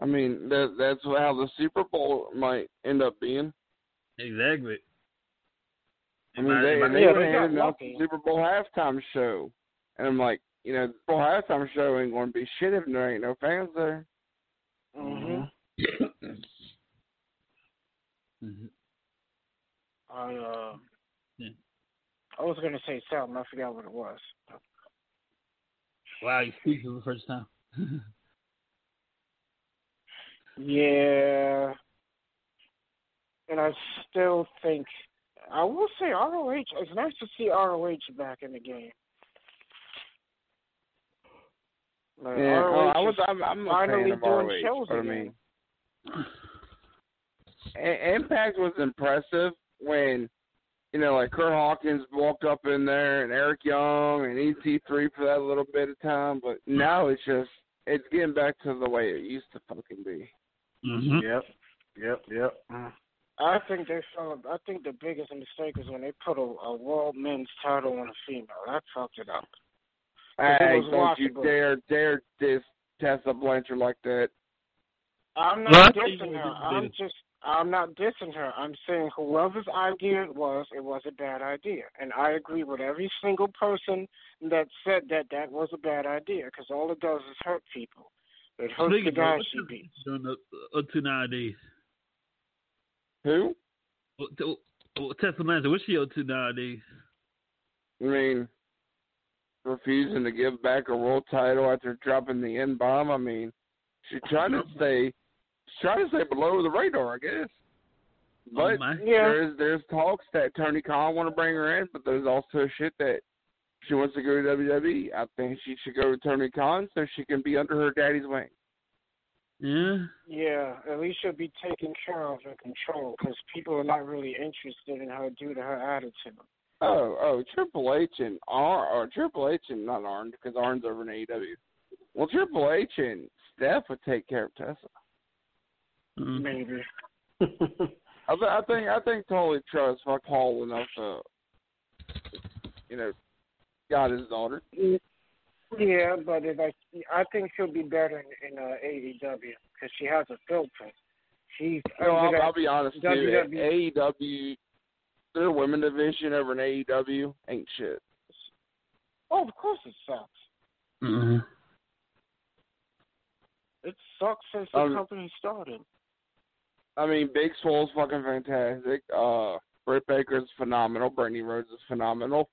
I mean, that that's how the Super Bowl might end up being. Exactly. I mean, they, If I- they Yeah, went they ahead got and the. Super Bowl halftime show, and I'm like, you know, the Super Bowl halftime show ain't going to be shit if there ain't no fans there. hmm Mhm. I uh, Yeah. I was gonna say something. I forgot what it was. Wow, you speak for the first time. Yeah, and I still think I will say ROH. It's nice to see ROH back in the game. Like, Yeah, oh, I was. I'm, I'm finally doing ROH, shows but I mean, I- Impact was impressive when, you know, like Curt Hawkins walked up in there and Eric Young and EC3 for that little bit of time, but now it's just it's getting back to the way it used to fucking be. mm-hmm. Yep. Yep. Yep. Mm. I think they fell. I think the biggest mistake was when they put a, a world men's title on a female. That fucked it up. it Hey, was don't you dare dare diss Tessa Blanchard like that. I'm not I dissing her. I'm just. I'm not dissing her. I'm saying whoever's idea it was, it was a bad idea, and I agree with every single person that said that that was a bad idea because all it does is hurt people. It hurts Speaking the of, guy what's she your- beats. Doing the uh, two nowadays. Who? Well, t- well, Tessa Blanchard, what's she up to nowadays? I mean, refusing to give back a world title after dropping the N bomb. I mean, she's trying to stay, she's trying to stay below the radar, I guess. But oh. Yeah. there's there's talks that Tony Khan want to bring her in, but there's also shit that she wants to go to WWE. I think she should go to Tony Khan so she can be under her daddy's wing. Yeah. Yeah, at least she'll be taken care of and controlled because people are not really interested in her due to her attitude. Oh, oh, Triple H and Ar or Triple H and not Arn because Arn's over in AEW. Well, Triple H and Steph would take care of Tessa. Mm. Maybe. I, th- I think I think totally trust fuck Paul enough to, you know, got his daughter. Yeah, but if I I think she'll be better in, in uh, AEW because she has a filter. She's No, under I'll, I'll be honest too. WWE. AEW, their women division over in AEW ain't shit. Oh, of course it sucks. Mm-hmm. It sucks since the Um, company started. I mean, Big Swole's fucking fantastic. Uh, Britt Baker's phenomenal. Brittany Rhodes is phenomenal.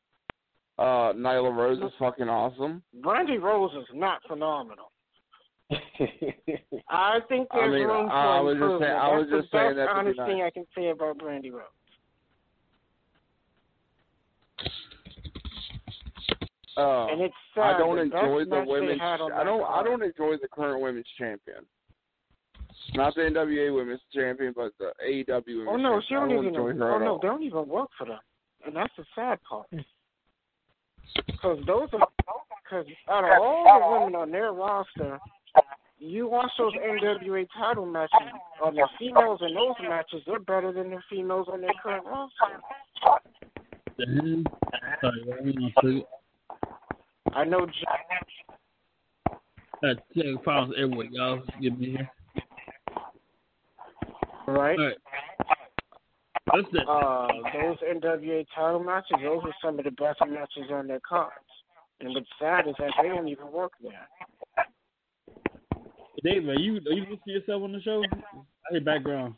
Uh, Nyla Rose is fucking awesome. Brandi Rhodes is not phenomenal. I think I there's mean, room for I was just improvement. saying- I was That's just the saying best that to be honest nice. thing I can say about Brandi Rhodes. Uh, and it's. I don't enjoy the women's. I don't. I don't enjoy the current women's champion. Not the NWA women's champion, but the AEW women's Oh no, she don't don't even. enjoy her Oh no, they don't even work for them, and that's the sad part. Because those are, because out of all the women on their roster, you watch those NWA title matches, on the females in those matches, they're better than the females on their current roster. Damn. Sorry, let me. I know. J- Uh, check problems everywhere, y'all. Get me here. Right. Right. It. Uh, those NWA title matches, those are some of the best matches on their cards. And what's sad is that they don't even work there. Dave, are you are you listening to yourself on the show? I hear background.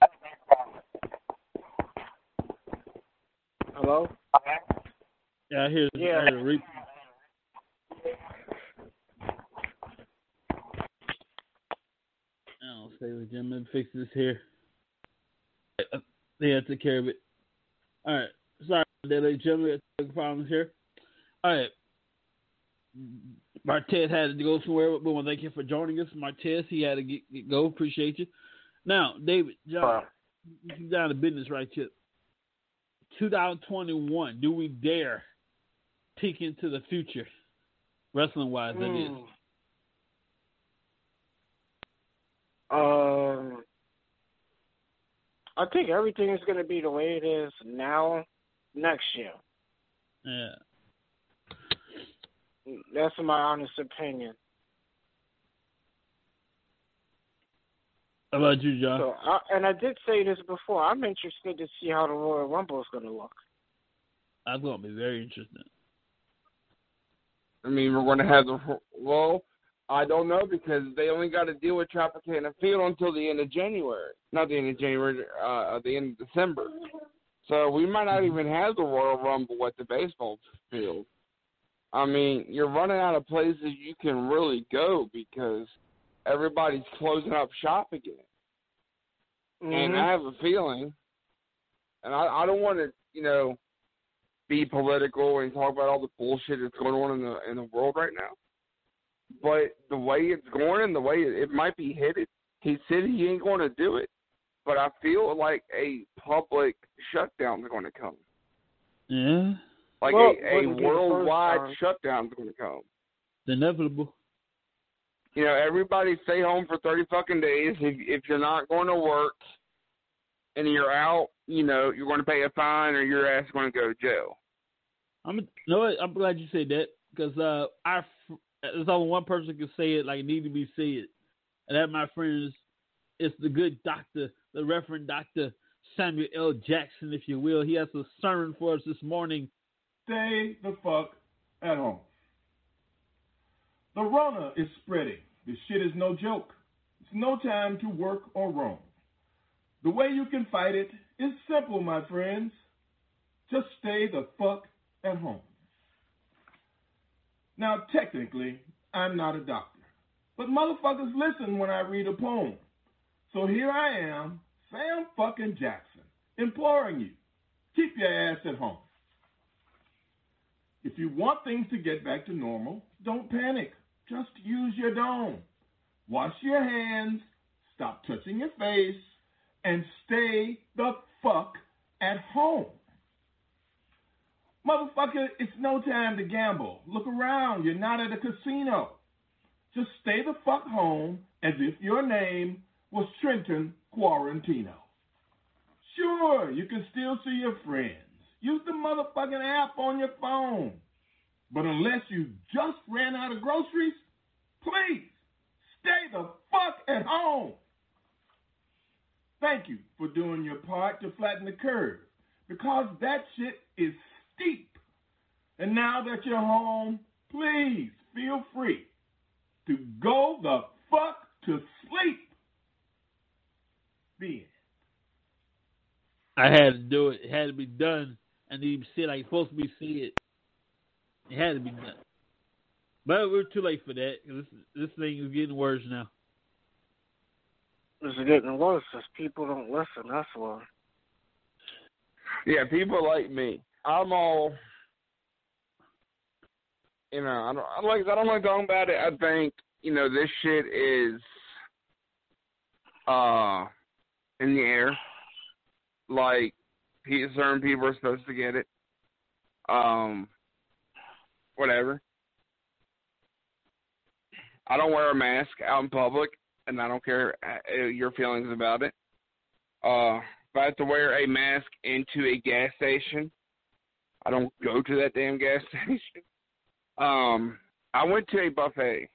Hello? Yeah, I hear. Yeah. I hear the re- stay with Jim. Let fix this here. Uh, Yeah, I took care of it. All right. Sorry, that, ladies and gentlemen. Problems here. All right. Martez had to go somewhere, but we want to thank you for joining us. Martez, he had to get, get go. Appreciate you. Now, David, John, you down to business right here. 2021. Do we dare peek into the future, wrestling wise? That is. Hmm. Um, I think everything is going to be the way it is now, next year. Yeah. That's my honest opinion. How about you, John? So, I, and I did say this before. I'm interested to see how the Royal Rumble is going to look. I'm going to be very interested. I mean, we're going to have the well. I don't know because they only got to deal with Tropicana Field until the end of January. Not the end of January, uh, the end of December. So we might not even have the Royal Rumble at the baseball field. I mean, you're running out of places you can really go because everybody's closing up shop again. And Mhm. I have a feeling, and I, I don't want to, you know, be political and talk about all the bullshit that's going on in the in the world right now. But the way it's going and the way it, it might be headed, he said he ain't going to do it. But I feel like a public shutdown is going to come, Yeah. like Well, a, a wouldn't be the first worldwide time. shutdown is going to come. It's inevitable. You know, everybody stay home for thirty fucking days. If if you're not going to work and you're out, you know, you're going to pay a fine or your ass is going to go to jail. I'm you know what? I'm glad you said that because uh, our fr- there's only one person can say it like it need to be said, and that, my friends, is the good doctor, the Reverend Doctor Samuel L. Jackson, if you will. He has a sermon for us this morning. Stay the fuck at home. The Rona is spreading. This shit is no joke. It's no time to work or roam. The way you can fight it is simple, my friends. Just stay the fuck at home. Now, technically, I'm not a doctor, but motherfuckers listen when I read a poem. So here I am, Sam fucking Jackson, imploring you, keep your ass at home. If you want things to get back to normal, don't panic. Just use your dome. Wash your hands, stop touching your face, and stay the fuck at home. Motherfucker, it's no time to gamble. Look around. You're not at a casino. Just stay the fuck home as if your name was Trenton Quarantino. Sure, you can still see your friends. Use the motherfucking app on your phone. But unless you just ran out of groceries, please stay the fuck at home. Thank you for doing your part to flatten the curve because that shit is steep. And now that you're home, please feel free to go the fuck to sleep. The end. I had to do it. It had to be done. And you see it like it's supposed to be said. It It had to be done. But we're too late for that. This this thing is getting worse now. It's getting worse because people don't listen. That's why. Yeah, people like me. I'm all, you know, I don't I like I don't like talking about it. I think you know this shit is uh in the air. Like, certain people are supposed to get it. Um, whatever. I don't wear a mask out in public, and I don't care uh, your feelings about it. Uh, if I have to wear a mask into a gas station, I don't go to that damn gas station. Um, I went to a buffet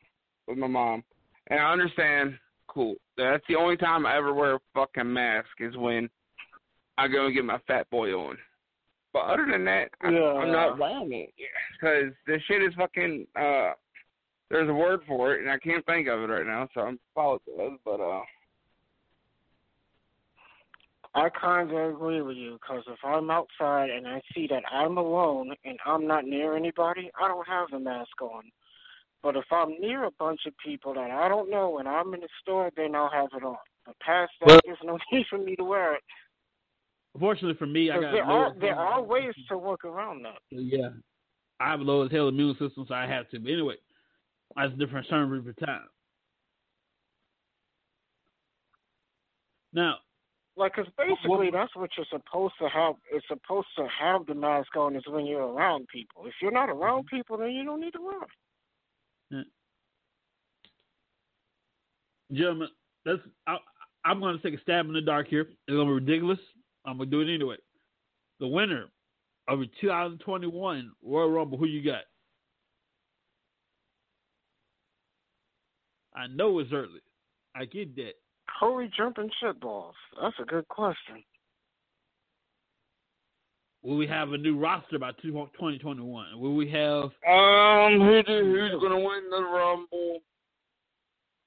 with my mom, and I understand. Cool. That's the only time I ever wear a fucking mask is when I go and get my fat boy on. But other than that, I, Yeah. I'm not wearing it because this shit is fucking. uh There's a word for it, and I can't think of it right now, so I'm apologize. But uh, I kind of agree with you because if I'm outside and I see that I'm alone and I'm not near anybody, I don't have the mask on. But if I'm near a bunch of people that I don't know and I'm in the store, then I'll have it on. But past that, Well- there's no need for me to wear it. Fortunately for me, I got there are there are ways to work around that. Yeah, I have a low as hell immune system, so I have to. But anyway, that's a different sermon for time. Now, Like, 'cause basically that's what you're supposed to have. It's supposed to have the mask on is when you're around people. If you're not around mm-hmm. people, then you don't need to wear it. gentlemen, let's. I, I'm going to take a stab in the dark here. It's going to be ridiculous. I'm going to do it anyway. The winner of the 2021 Royal Rumble, who you got? I know it's early. I get that. Holy jumping shitballs. That's a good question. Will we have a new roster by 2021? Will we have um, who do, who's gonna win the Rumble?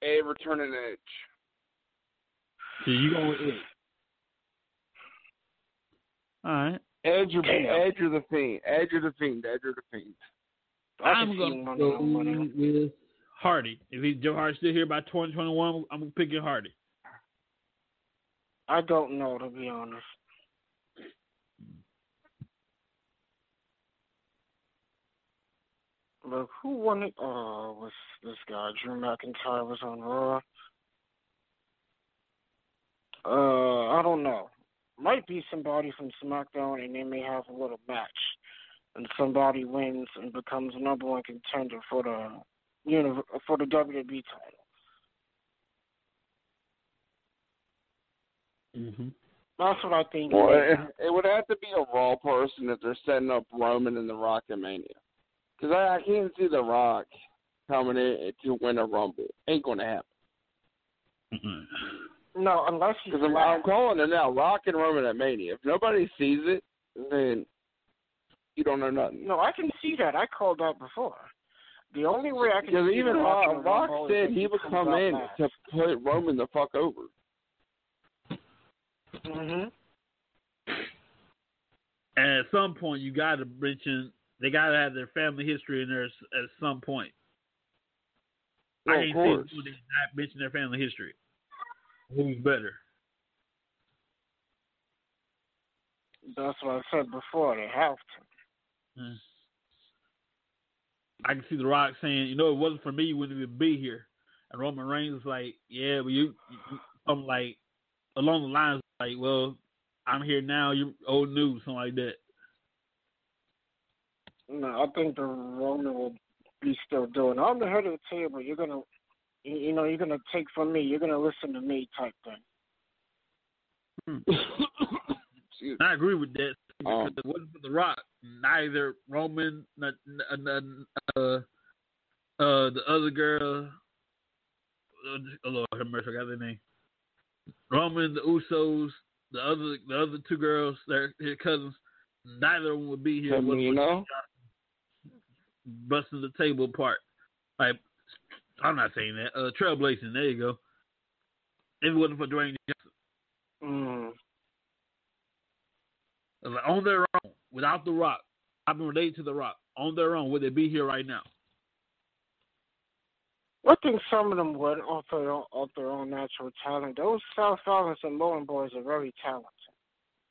A returning edge. So you go with it. All right. Edge or Damn. Edge or the Fiend. Edge or the Fiend. Edge or the Fiend. I I'm going to go with Hardy. If he, Joe Hardy's still here by 2021, I'm going to picking Hardy. I don't know to be honest. Look, who won it? Oh, was this guy? Drew McIntyre was on Raw. Uh, I don't know. Might be somebody from SmackDown, and they may have a little match, and somebody wins and becomes number one contender for the, you know, for the WWE title. Mm-hmm. That's what I think. Well, it it, it would have to be a Raw person if they're setting up Roman and The Rock at Mania. Because I, I can't see The Rock coming in to win a Rumble. Ain't going to happen. Mm-hmm. No, unless he's Because I'm, I'm calling it now. Rock and Roman at Mania. If nobody sees it, then you don't know nothing. No, I can see that. I called that before. The only way I can Because see even Rock, Rock, in the Rock Rumble is said he would come in to put Roman the fuck over. Mhm. And at some point, you got to mention they got to have their family history in there at some point. Well, I of can't course. see not mention their family history. Who's better? That's what I said before. They have to. Hmm. I can see The Rock saying, "You know, it wasn't for me, you wouldn't even be here." And Roman Reigns is like, "Yeah, but you, something like along the lines like, well, I'm here now, you old news, something like that. No, I think the Roman will be still doing. I'm the head of the table. You're gonna, you you know, you're gonna take from me. You're gonna listen to me, type thing. Excuse I agree with that. Um, Because it wasn't for The Rock, neither Roman, n- n- n- uh, uh, the other girl, oh Lord have mercy, I got their name. Roman, the Usos, the other, the other two girls, his cousins. Neither of them would be here. Mean, you know, busting the table apart. Like, I'm not saying that. Uh, trailblazing. There you go. If it wasn't for Dwayne Mm. Johnson, like, on their own, without The Rock, I've been related to The Rock. On their own, would they be here right now? I think some of them would, off their own, off their own natural talent. Those South Island Samoan boys are very talented.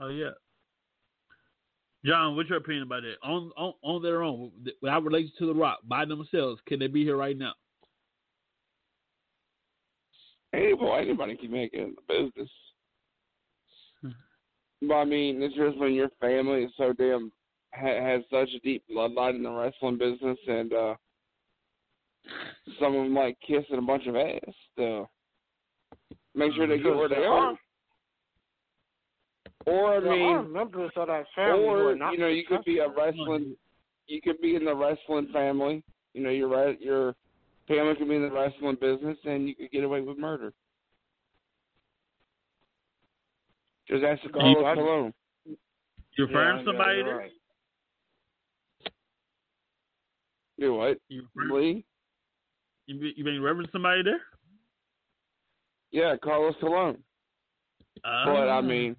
Oh yeah. John, what's your opinion about that? On on, on their own, without relation to The Rock, by themselves, can they be here right now? hey, boy, anybody can make it in the business. But I mean, it's just when your family is so damn ha- has such a deep bloodline in the wrestling business, and uh some of them like kissing a bunch of ass. So make sure they get where they are. Or I mean, members of that family or you know, you could be a wrestling. You could be in the wrestling family. You know, your re- your family could be in the wrestling business, and you could get away with murder. Just ask the Yeah, Carlos I- Colon. You referring Yeah, to somebody yeah, right. Do what? You referring, Lee? You, be- you been referring to somebody there? Yeah, Carlos Colon. Uh, But I mean,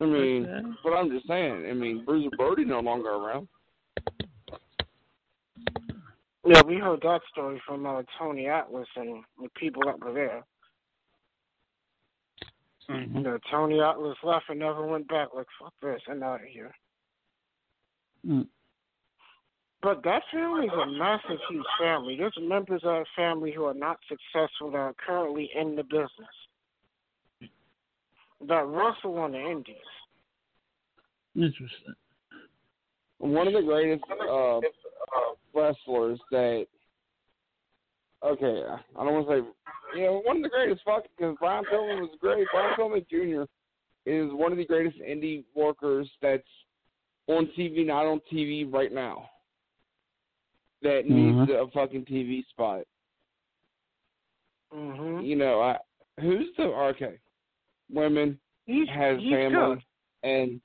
I mean, okay. but I'm just saying. I mean, Bruiser Brody no longer around. Yeah, we heard that story from uh, Tony Atlas and the people that were there. Mhm. You know, Tony Atlas left and never went back. Like, fuck this, I'm out of here. Mm. But that family is a massive, huge family. There's members of that family who are not successful that are currently in the business. That wrestle on the indies. Interesting. One of the greatest uh, wrestlers that. Okay, I don't want to say. You know, one of the greatest fucking because Brian Pillman was great. Brian Pillman Jr. is one of the greatest indie workers that's on TV, not on TV right now. That needs a fucking TV spot. hmm You know, I who's the okay? Women He's, has he's family good. and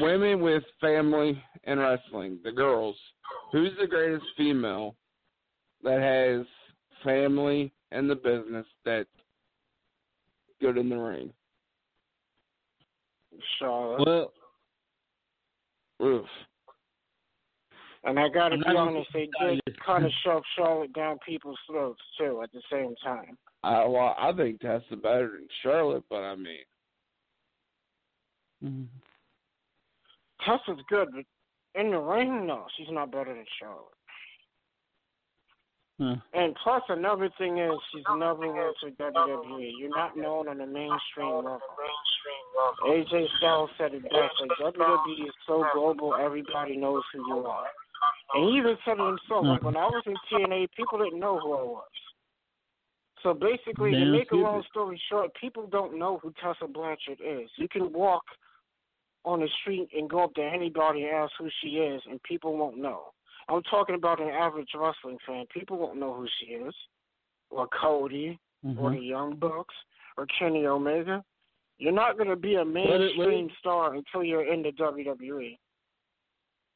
women with family and wrestling, the girls. Who's the greatest female that has family and the business that's good in the ring? Charlotte. Well, Oof. And I gotta I'm be honest, they did kind of shove Charlotte down people's throats too at the same time. I well, I think Tessa better than Charlotte, but I mean, mhm. Tessa's good, but in the ring, no, she's not better than Charlotte. Huh. And plus, another thing is she's never went to WWE. You're not known on the mainstream level. AJ Styles said it best. Like WWE is so global, everybody knows who you are. And he even said it himself. Like when I was in TNA, people didn't know who I was. So basically, to make a long story short, people don't know who Tessa Blanchard is. You can walk on the street and go up to anybody and ask who she is, and people won't know. I'm talking about an average wrestling fan. People won't know who she is, or Cody, or Mhm. the Young Bucks, or Kenny Omega. You're not going to be a it- mainstream wait. star until you're in the WWE.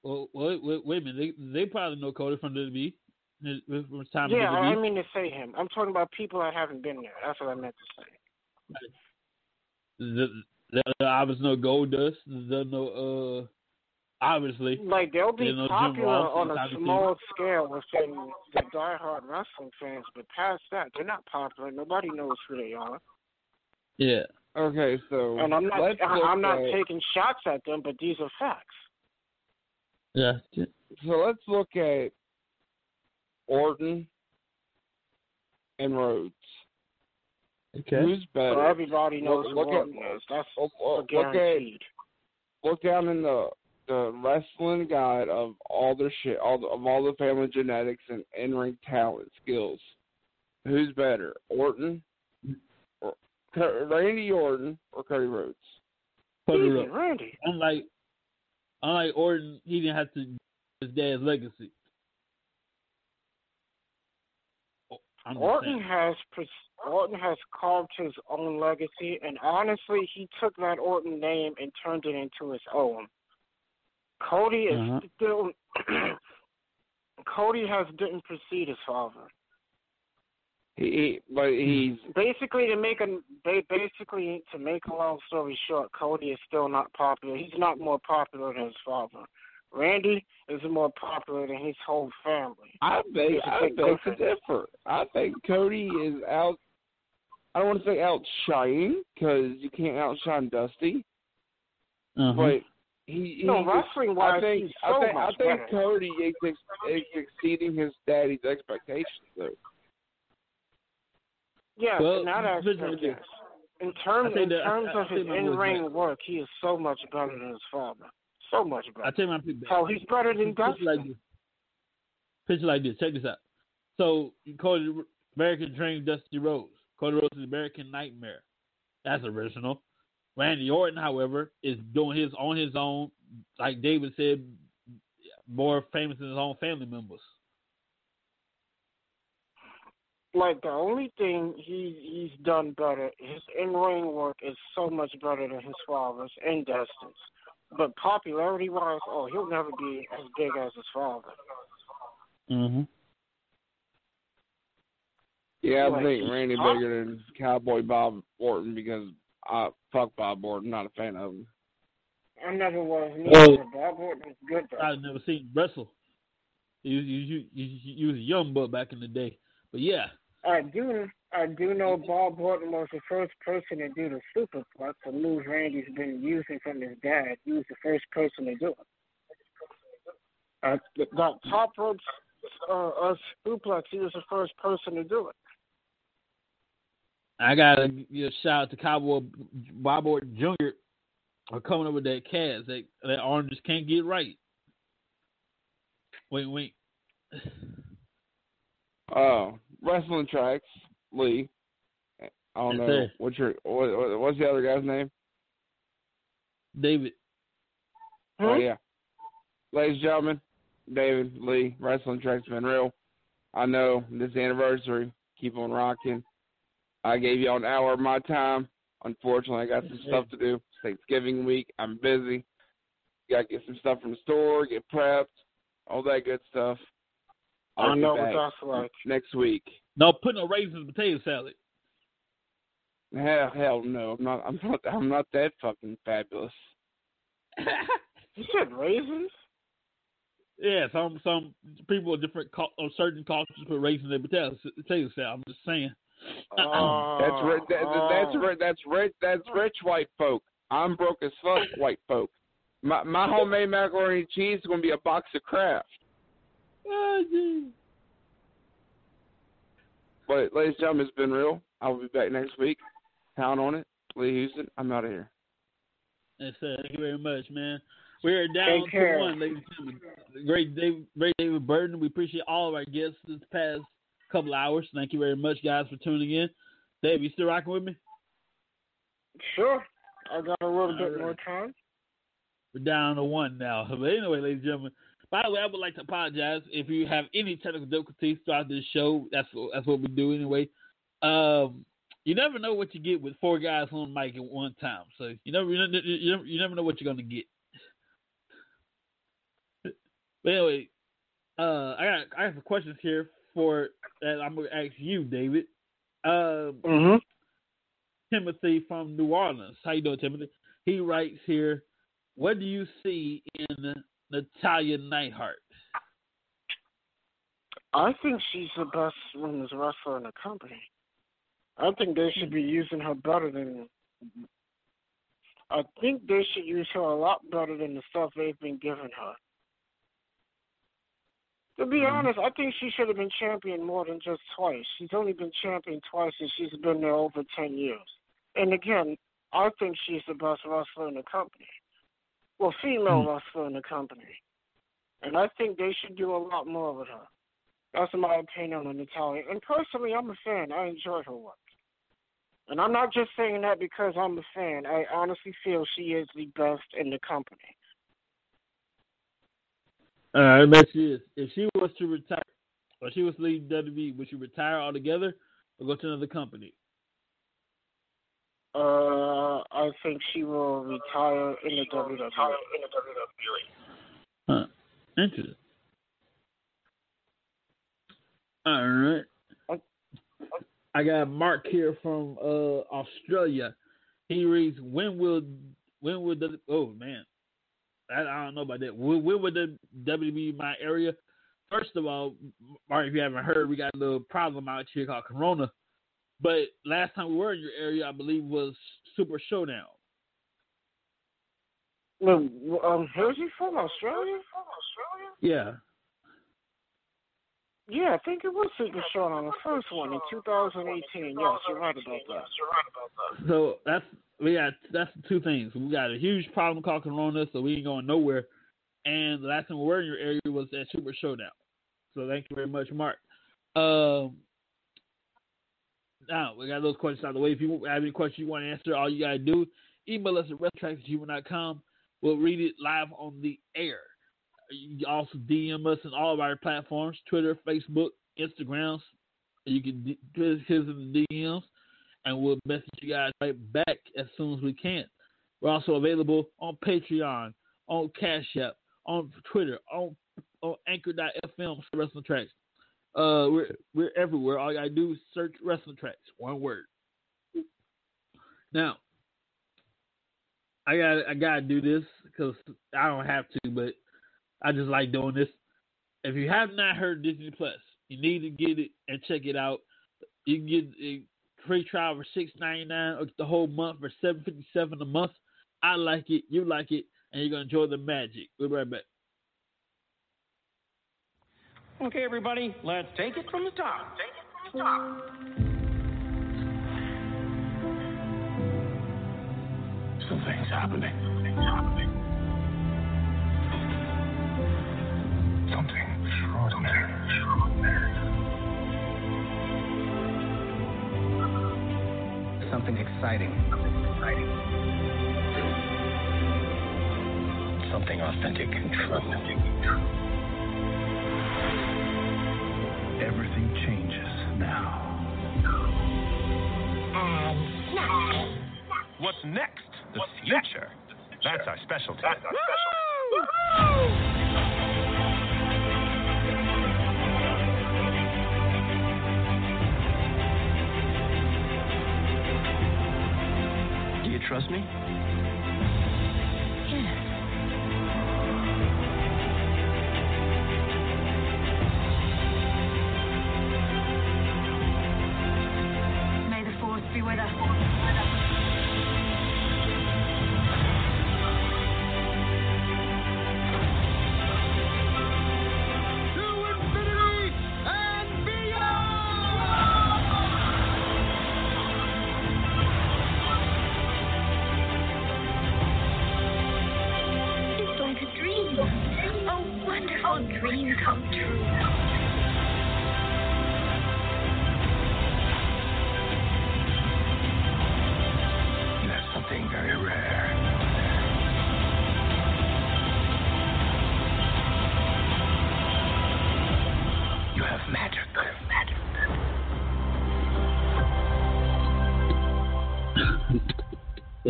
Well, wait, wait, wait a minute. They they probably know Cody from the WWE. It it time Yeah, to I I WWE. mean to say him. I'm talking about people that haven't been there. That's what I meant to say. The, the, the obviously no Goldust. There's no uh obviously. Like they'll be You know, popular on a obviously- small scale within the diehard wrestling fans, but past that, they're not popular. Nobody knows who they are. Yeah. okay, so And I'm not. I, I'm not at, taking shots at them, but these are facts. Yeah. So let's look at Orton and Rhodes. Okay. Who's So better? everybody knows Look- look who at- Orton is. That's oh, oh, Look, look, look at look down in the the wrestling guide of all their shit, all the, of all the family genetics and in ring talent skills. Who's better, Orton, or Randy Orton, or Cody Rhodes? Cody Easy, Rhodes. Randy. Unlike Orton, he didn't have to his dad's legacy. Oh, I'm Orton has Orton has carved his own legacy, and honestly, he took that Orton name and turned it into his own. Cody is Uh-huh. still. Cody has didn't precede his father. He, he but he's Basically, to make a ba- basically to make a long story short, Cody is still not popular. He's not more popular than his father. Randy is more popular than his whole family. I think I think big beg to I think Cody is out. I don't want to say outshining because you can't outshine Dusty, Uh-huh. but he. he No, wrestling wise, I think he's I think much I think better. Cody is, ex- is exceeding his daddy's expectations though. Yeah, Well, in that listen aspect, to this. yes. In terms I in I- terms I of his think my in ring work, he is so much better than his father. So much better. I tell you my pick. Hell, he's better than like Dustin. this. Picture like this. Check this out. So Cody American Dream, Dusty Rhodes. Cody Rhodes is American Nightmare. That's original. Randy Orton, however, is doing his on his own. Like David said, more famous than his own family members. Like the only thing he he's done better, his in ring work is so much better than his father's and Dustin's. But popularity wise, oh, he'll never be as big as his father. Mm-hmm. Yeah, I Like, think he's Randy top- bigger than Cowboy Bob Orton because I fuck Bob Orton, not a fan of him. I never was Well- Bob Orton was good though. I've never seen him wrestle. You you you you, you was a young buck back in the day, but yeah, I do I do know Bob Orton was the first person to do the superplex, the move Randy's been using from his dad. He was the first person to do it. Uh, th- that top rope uh, uh, suplex, he was the first person to do it. I gotta give a shout out to Cowboy Bob Orton Jr. for coming up with that cast. That that arm just can't get right. Wait, wait. Oh, wrestling tracks, Lee. I don't Yes, know sir. what's your what, what- what's the other guy's name? David. Oh yeah, ladies and gentlemen, David Lee, wrestling tracks been real. I know this anniversary, keep on rocking. I gave y'all an hour of my time. Unfortunately, I got some stuff to do. It's Thanksgiving week. I'm busy. Got to get some stuff from the store, get prepped, all that good stuff. I'll I be know back what that's like. next week. No, put no raisins in potato salad. Hell, hell no. I'm not. I'm not. I'm not that fucking fabulous. You said raisins? yeah, some some people of different cul- or certain cultures put raisins in potato potato salad. I'm just saying. Oh, That's rich. That, that's oh. rich. That's rich. That's rich white folk. I'm broke as fuck, white folk. My my homemade macaroni and cheese is gonna be a box of Kraft. Oh. But ladies and gentlemen, it's been real. I will be back next week. Count on it. Lee Houston. I'm out of here. Yes, sir. Thank you very much, man. We're down Take to care. one, ladies and gentlemen. Great David, great David Burton. We appreciate all of our guests this past couple hours. Thank you very much, guys, for tuning in. Dave, you still rocking with me? Sure. I got a little bit All more time. We're down to one now. But anyway, ladies and gentlemen, by the way, I would like to apologize if you have any technical difficulties throughout this show. That's what, that's what we do anyway. Um, you never know what you get with four guys on mic at one time, so you never you never you never, you never know what you're gonna get. But anyway, uh, I got I have some questions here for that I'm gonna ask you, David. Um, Mm-hmm. Timothy from New Orleans. How you doing, Timothy? He writes here, "What do you see in Natalya Neidhart?" I think she's the best women's wrestler in the company. I think they should be using her better than. I think they should use her a lot better than the stuff they've been giving her. To be Mhm. honest, I think she should have been champion more than just twice. She's only been champion twice, and she's been there over ten years. And again, I think she's the best wrestler in the company. Well, female Hmm. wrestler in the company. And I think they should do a lot more with her. That's my opinion on Natalya. And personally, I'm a fan. I enjoy her work. And I'm not just saying that because I'm a fan. I honestly feel she is the best in the company. All right, let you this. If she was to retire, or she was to leave WWE, would she retire altogether or go to another company? Uh, I think she will retire in the WWE. Huh. Interesting. All right. I got Mark here from uh Australia. He reads, "When will when will the oh man, I, I don't know about that. When, when will the WWE my area? First of all, Mark, if you haven't heard, we got a little problem out here called Corona. But last time we were in your area, I believe was Super Showdown. No, um, where's he from? Australia? From Australia? Yeah. Yeah, I think it was Super Showdown, the first one in 2018. Yes, you're right about that. So that's we got that's the two things. We got a huge problem called Corona, so we ain't going nowhere. And the last time we were in your area was at Super Showdown. So thank you very much, Mark. Um, now we got those questions out of the way. If you have any questions you want to answer, all you gotta do email us at wrestletracks@gmail.com. We'll read it live on the air. You also DM us on all of our platforms: Twitter, Facebook, Instagrams. You can hit us in the DMs and we'll message you guys right back as soon as we can. We're also available on Patreon, on Cash App, on Twitter, on on Anchor.fm Wrestling Tracks. Uh, we're we're everywhere. All gotta do is search Wrestling Tracks, one word. Now, I got I gotta do this because I don't have to, but I just like doing this. If you have not heard Disney Plus, you need to get it and check it out. You can get a free trial for six ninety nine or the whole month for seven fifty seven a month. I like it, you like it, and you're gonna enjoy the magic. We'll be right back. Okay, everybody, let's take it from the top. Take it from the top. Something's happening. Something's happening. Something extraordinary. Extraordinary. Something exciting. Something exciting. Something authentic and true. Everything changes now. What's next? The future. That's our specialty. That's our specialty. Do you trust me?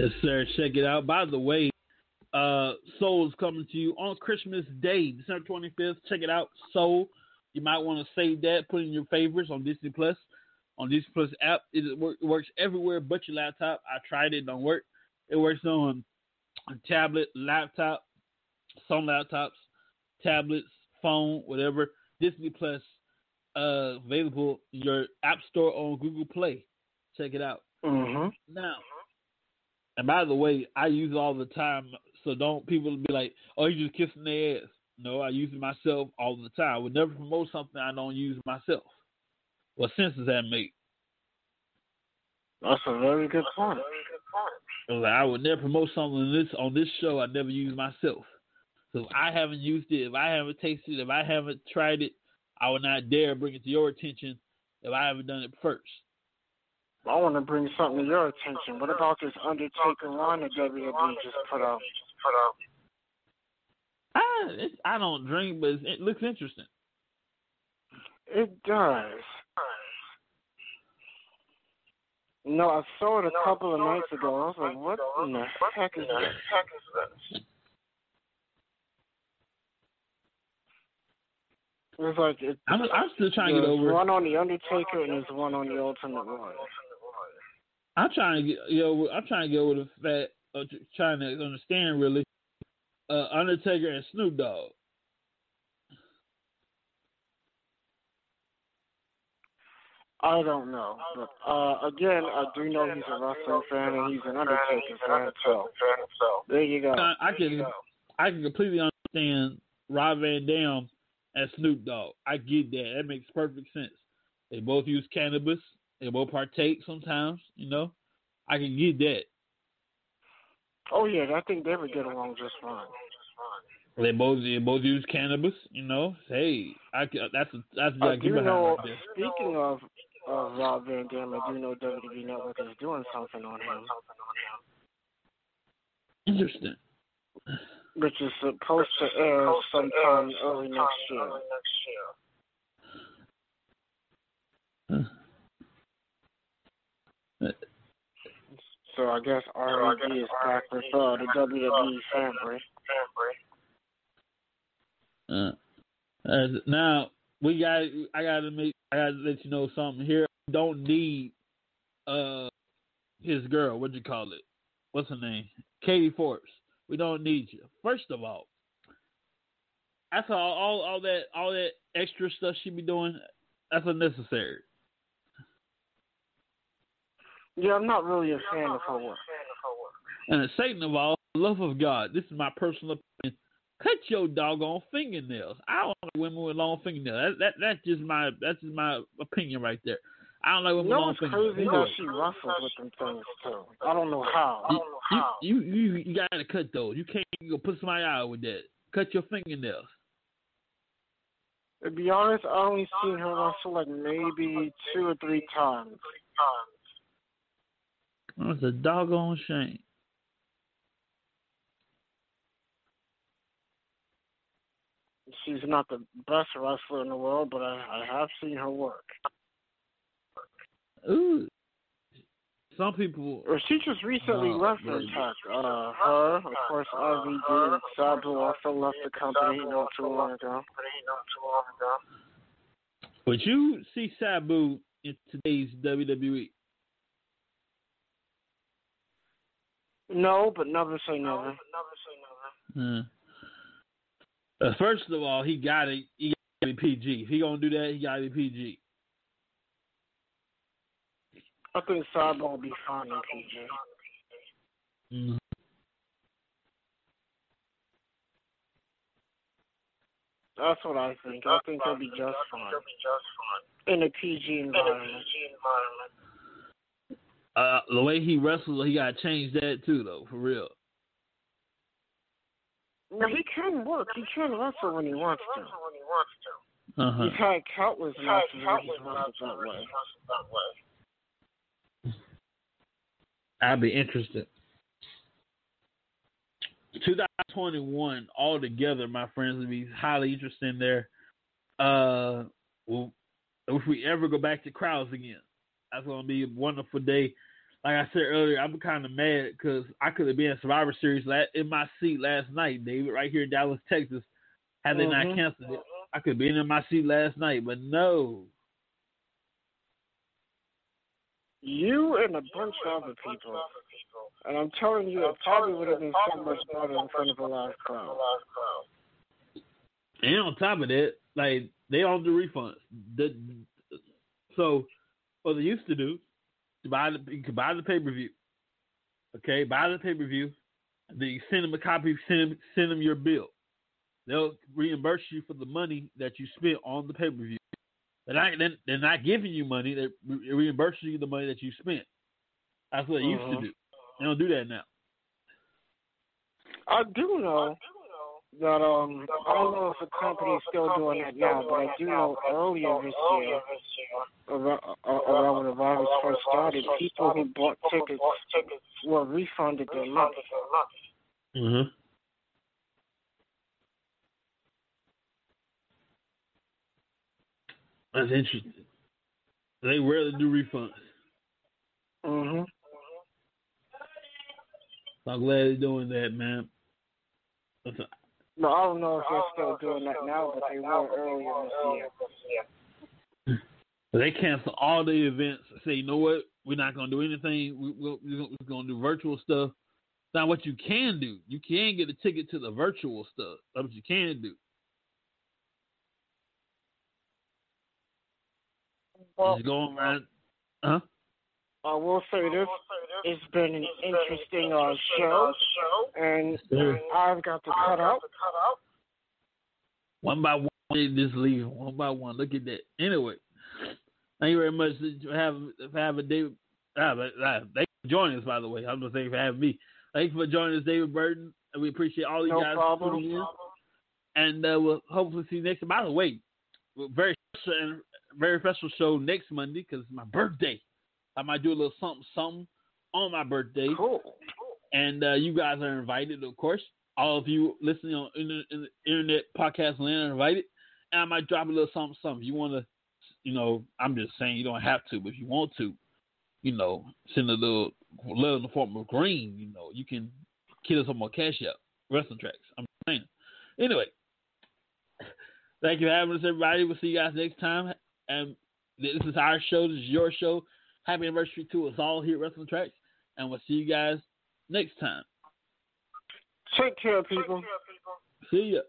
Yes, sir. Check it out. By the way, uh, Soul is coming to you on Christmas Day, December 25th. Check it out. Soul. You might want to save that, put in your favorites on Disney Plus, on Disney Plus app. It, works everywhere but your laptop. I tried it, it don't work. It works on a tablet, laptop, some laptops, tablets, phone, whatever. Disney Plus uh, available your app store on Google Play. Check it out. Mm-hmm. Now, and by the way, I use it all the time, so don't people be like, "Oh, you're just kissing their ass." No, I use it myself all the time. I would never promote something I don't use myself. What sense does that make? That's a very good point. Like, I would never promote something on this on this show I never use myself. So if I haven't used it, if I haven't tasted it, if I haven't tried it, I would not dare bring it to your attention if I haven't done it first. I want to bring something to your attention. What about this Undertaker line that WWE just put out? Ah, I it, I don't drink, but it looks interesting. It does. No, I saw it a couple of nights ago. I was like, what in the heck is this? It was like it, I'm I'm still trying to get there's over. it. one on the Undertaker and there's one on the Ultimate Warrior. I'm trying to get you know I'm trying to get over the fact of trying to understand really uh, Undertaker and Snoop Dogg. I don't know, but uh, again, I do know he's a wrestling fan and he's an Undertaker fan. So there you go. I, I can I can completely understand Rob Van Dam and Snoop Dogg. I get that. That makes perfect sense. They both use cannabis. They both partake sometimes. You know, I can get that. Oh yeah, I think they would get along just fine. They both they both use cannabis. You know, hey, I that's that's uh, I like do know. Speaking of of Rob Van Dam, I do know WWE Network is doing something on him, Interesting. which is supposed to air sometime early next year. So I guess RVD is back with uh, the WWE family. Uh, uh, now we got. I got to make. I got to let you know something here. We don't need uh his girl. What'd you call it? What's her name? Katie Forbes. We don't need you. First of all, that's all. All, all that. All that extra stuff she be doing. That's unnecessary. Yeah, I'm not really a fan of her work. And second of all, love of God. This is my personal opinion. Cut your doggone fingernails. I don't like women with long fingernails. That, that that's just my that's just my opinion right there. I don't like women You know with long what's fingernails. crazy how she wrestles with them things too. I don't know how. I don't know You, how. you, you, you gotta cut those. You can't go put somebody out with that. Cut your fingernails. To be honest, I only seen her wrestle like maybe two or three times. That's a doggone shame. She's not the best wrestler in the world, but I, I have seen her work. Ooh. Some people. Or she just recently No, left really. Impact. Uh, her, of course, RVD, and Sabu also left the company not too long ago. Would you see Sabu in today's? WWE? No, but never say never. Never Hmm. Uh, first of all, he got to he got to be PG. If he gonna do that, he got to be PG. I think Sabu will be fine in PG. Mhm. That's what I think. I think he'll be just fine in a PG environment. Uh, the way he wrestles, he got to change that too, though, for real. No, he can work. He can wrestle when he wants to. Uh-huh. He's had countless matches where he's wrestled that way. I'd be interested. 2021 altogether, my friends, would be highly interesting there. Uh, well, if we ever go back to crowds again, that's going to be a wonderful day. Like I said earlier, I'm kind of mad because I could have been in Survivor Series la- in my seat last night, David, right here in Dallas, Texas. Had they Mhm. not canceled it, I could have been in my seat last night, but no. You and a bunch of other people. And I'm telling you, it probably would have been so much better in front of a live crowd. And on top of that, like they don't do refunds. The, so what they used to do, you buy the you could buy the pay per view. Okay, buy the pay per view. Then you send them a copy. Send them, send them your bill. they'll reimburse you for the money that you spent on the pay per view. They're not, they're- not giving you money; they're reimbursing you the money that you spent. That's what they used to Mhm. do. They don't do that now. I do know that um I don't know if the company's still doing that now, but I do know earlier this year, around, uh, around when the virus first started, people who bought tickets were refunded their money. Mm-hmm. That's interesting. They rarely do refunds. Mhm. So I'm glad they're doing that, man. That's a- No, I don't know if they're still doing that now, but they were earlier this year. They cancel all the events. Say, you know what? We're not gonna do anything. We, we're, we're gonna do virtual stuff. Now, what you can do, you can get a ticket to the virtual stuff. That's what you can do. Well, Just go around, huh? I will say this: it's been an interesting uh, show, and. I've got to cut out. One by one, they just leave one by one. Look at that. Anyway, thank you very much for having for having David. Ah, thank you for joining us, by the way. I'm gonna say for having me. Thank you for joining us, David Burton. And we appreciate all you No guys problem. tuning in. And uh, we'll hopefully see you next. By the way, very special, very special show next Monday because it's my birthday. I might do a little something, something on my birthday. Cool. And uh, you guys are invited, of course. All of you listening on in the, in the internet podcast land are invited. And I might drop a little something, something. You want to, you know, I'm just saying you don't have to, but if you want to, you know, send a little love in the form of green, you know, you can kill us on my cash out. Wrestling tracks. I'm saying. Anyway, thank you for having us, everybody. We'll see you guys next time. And this is our show. This is your show. Happy anniversary to us all here at Wrestling Tracks. And we'll see you guys next time. Take care, people. See ya.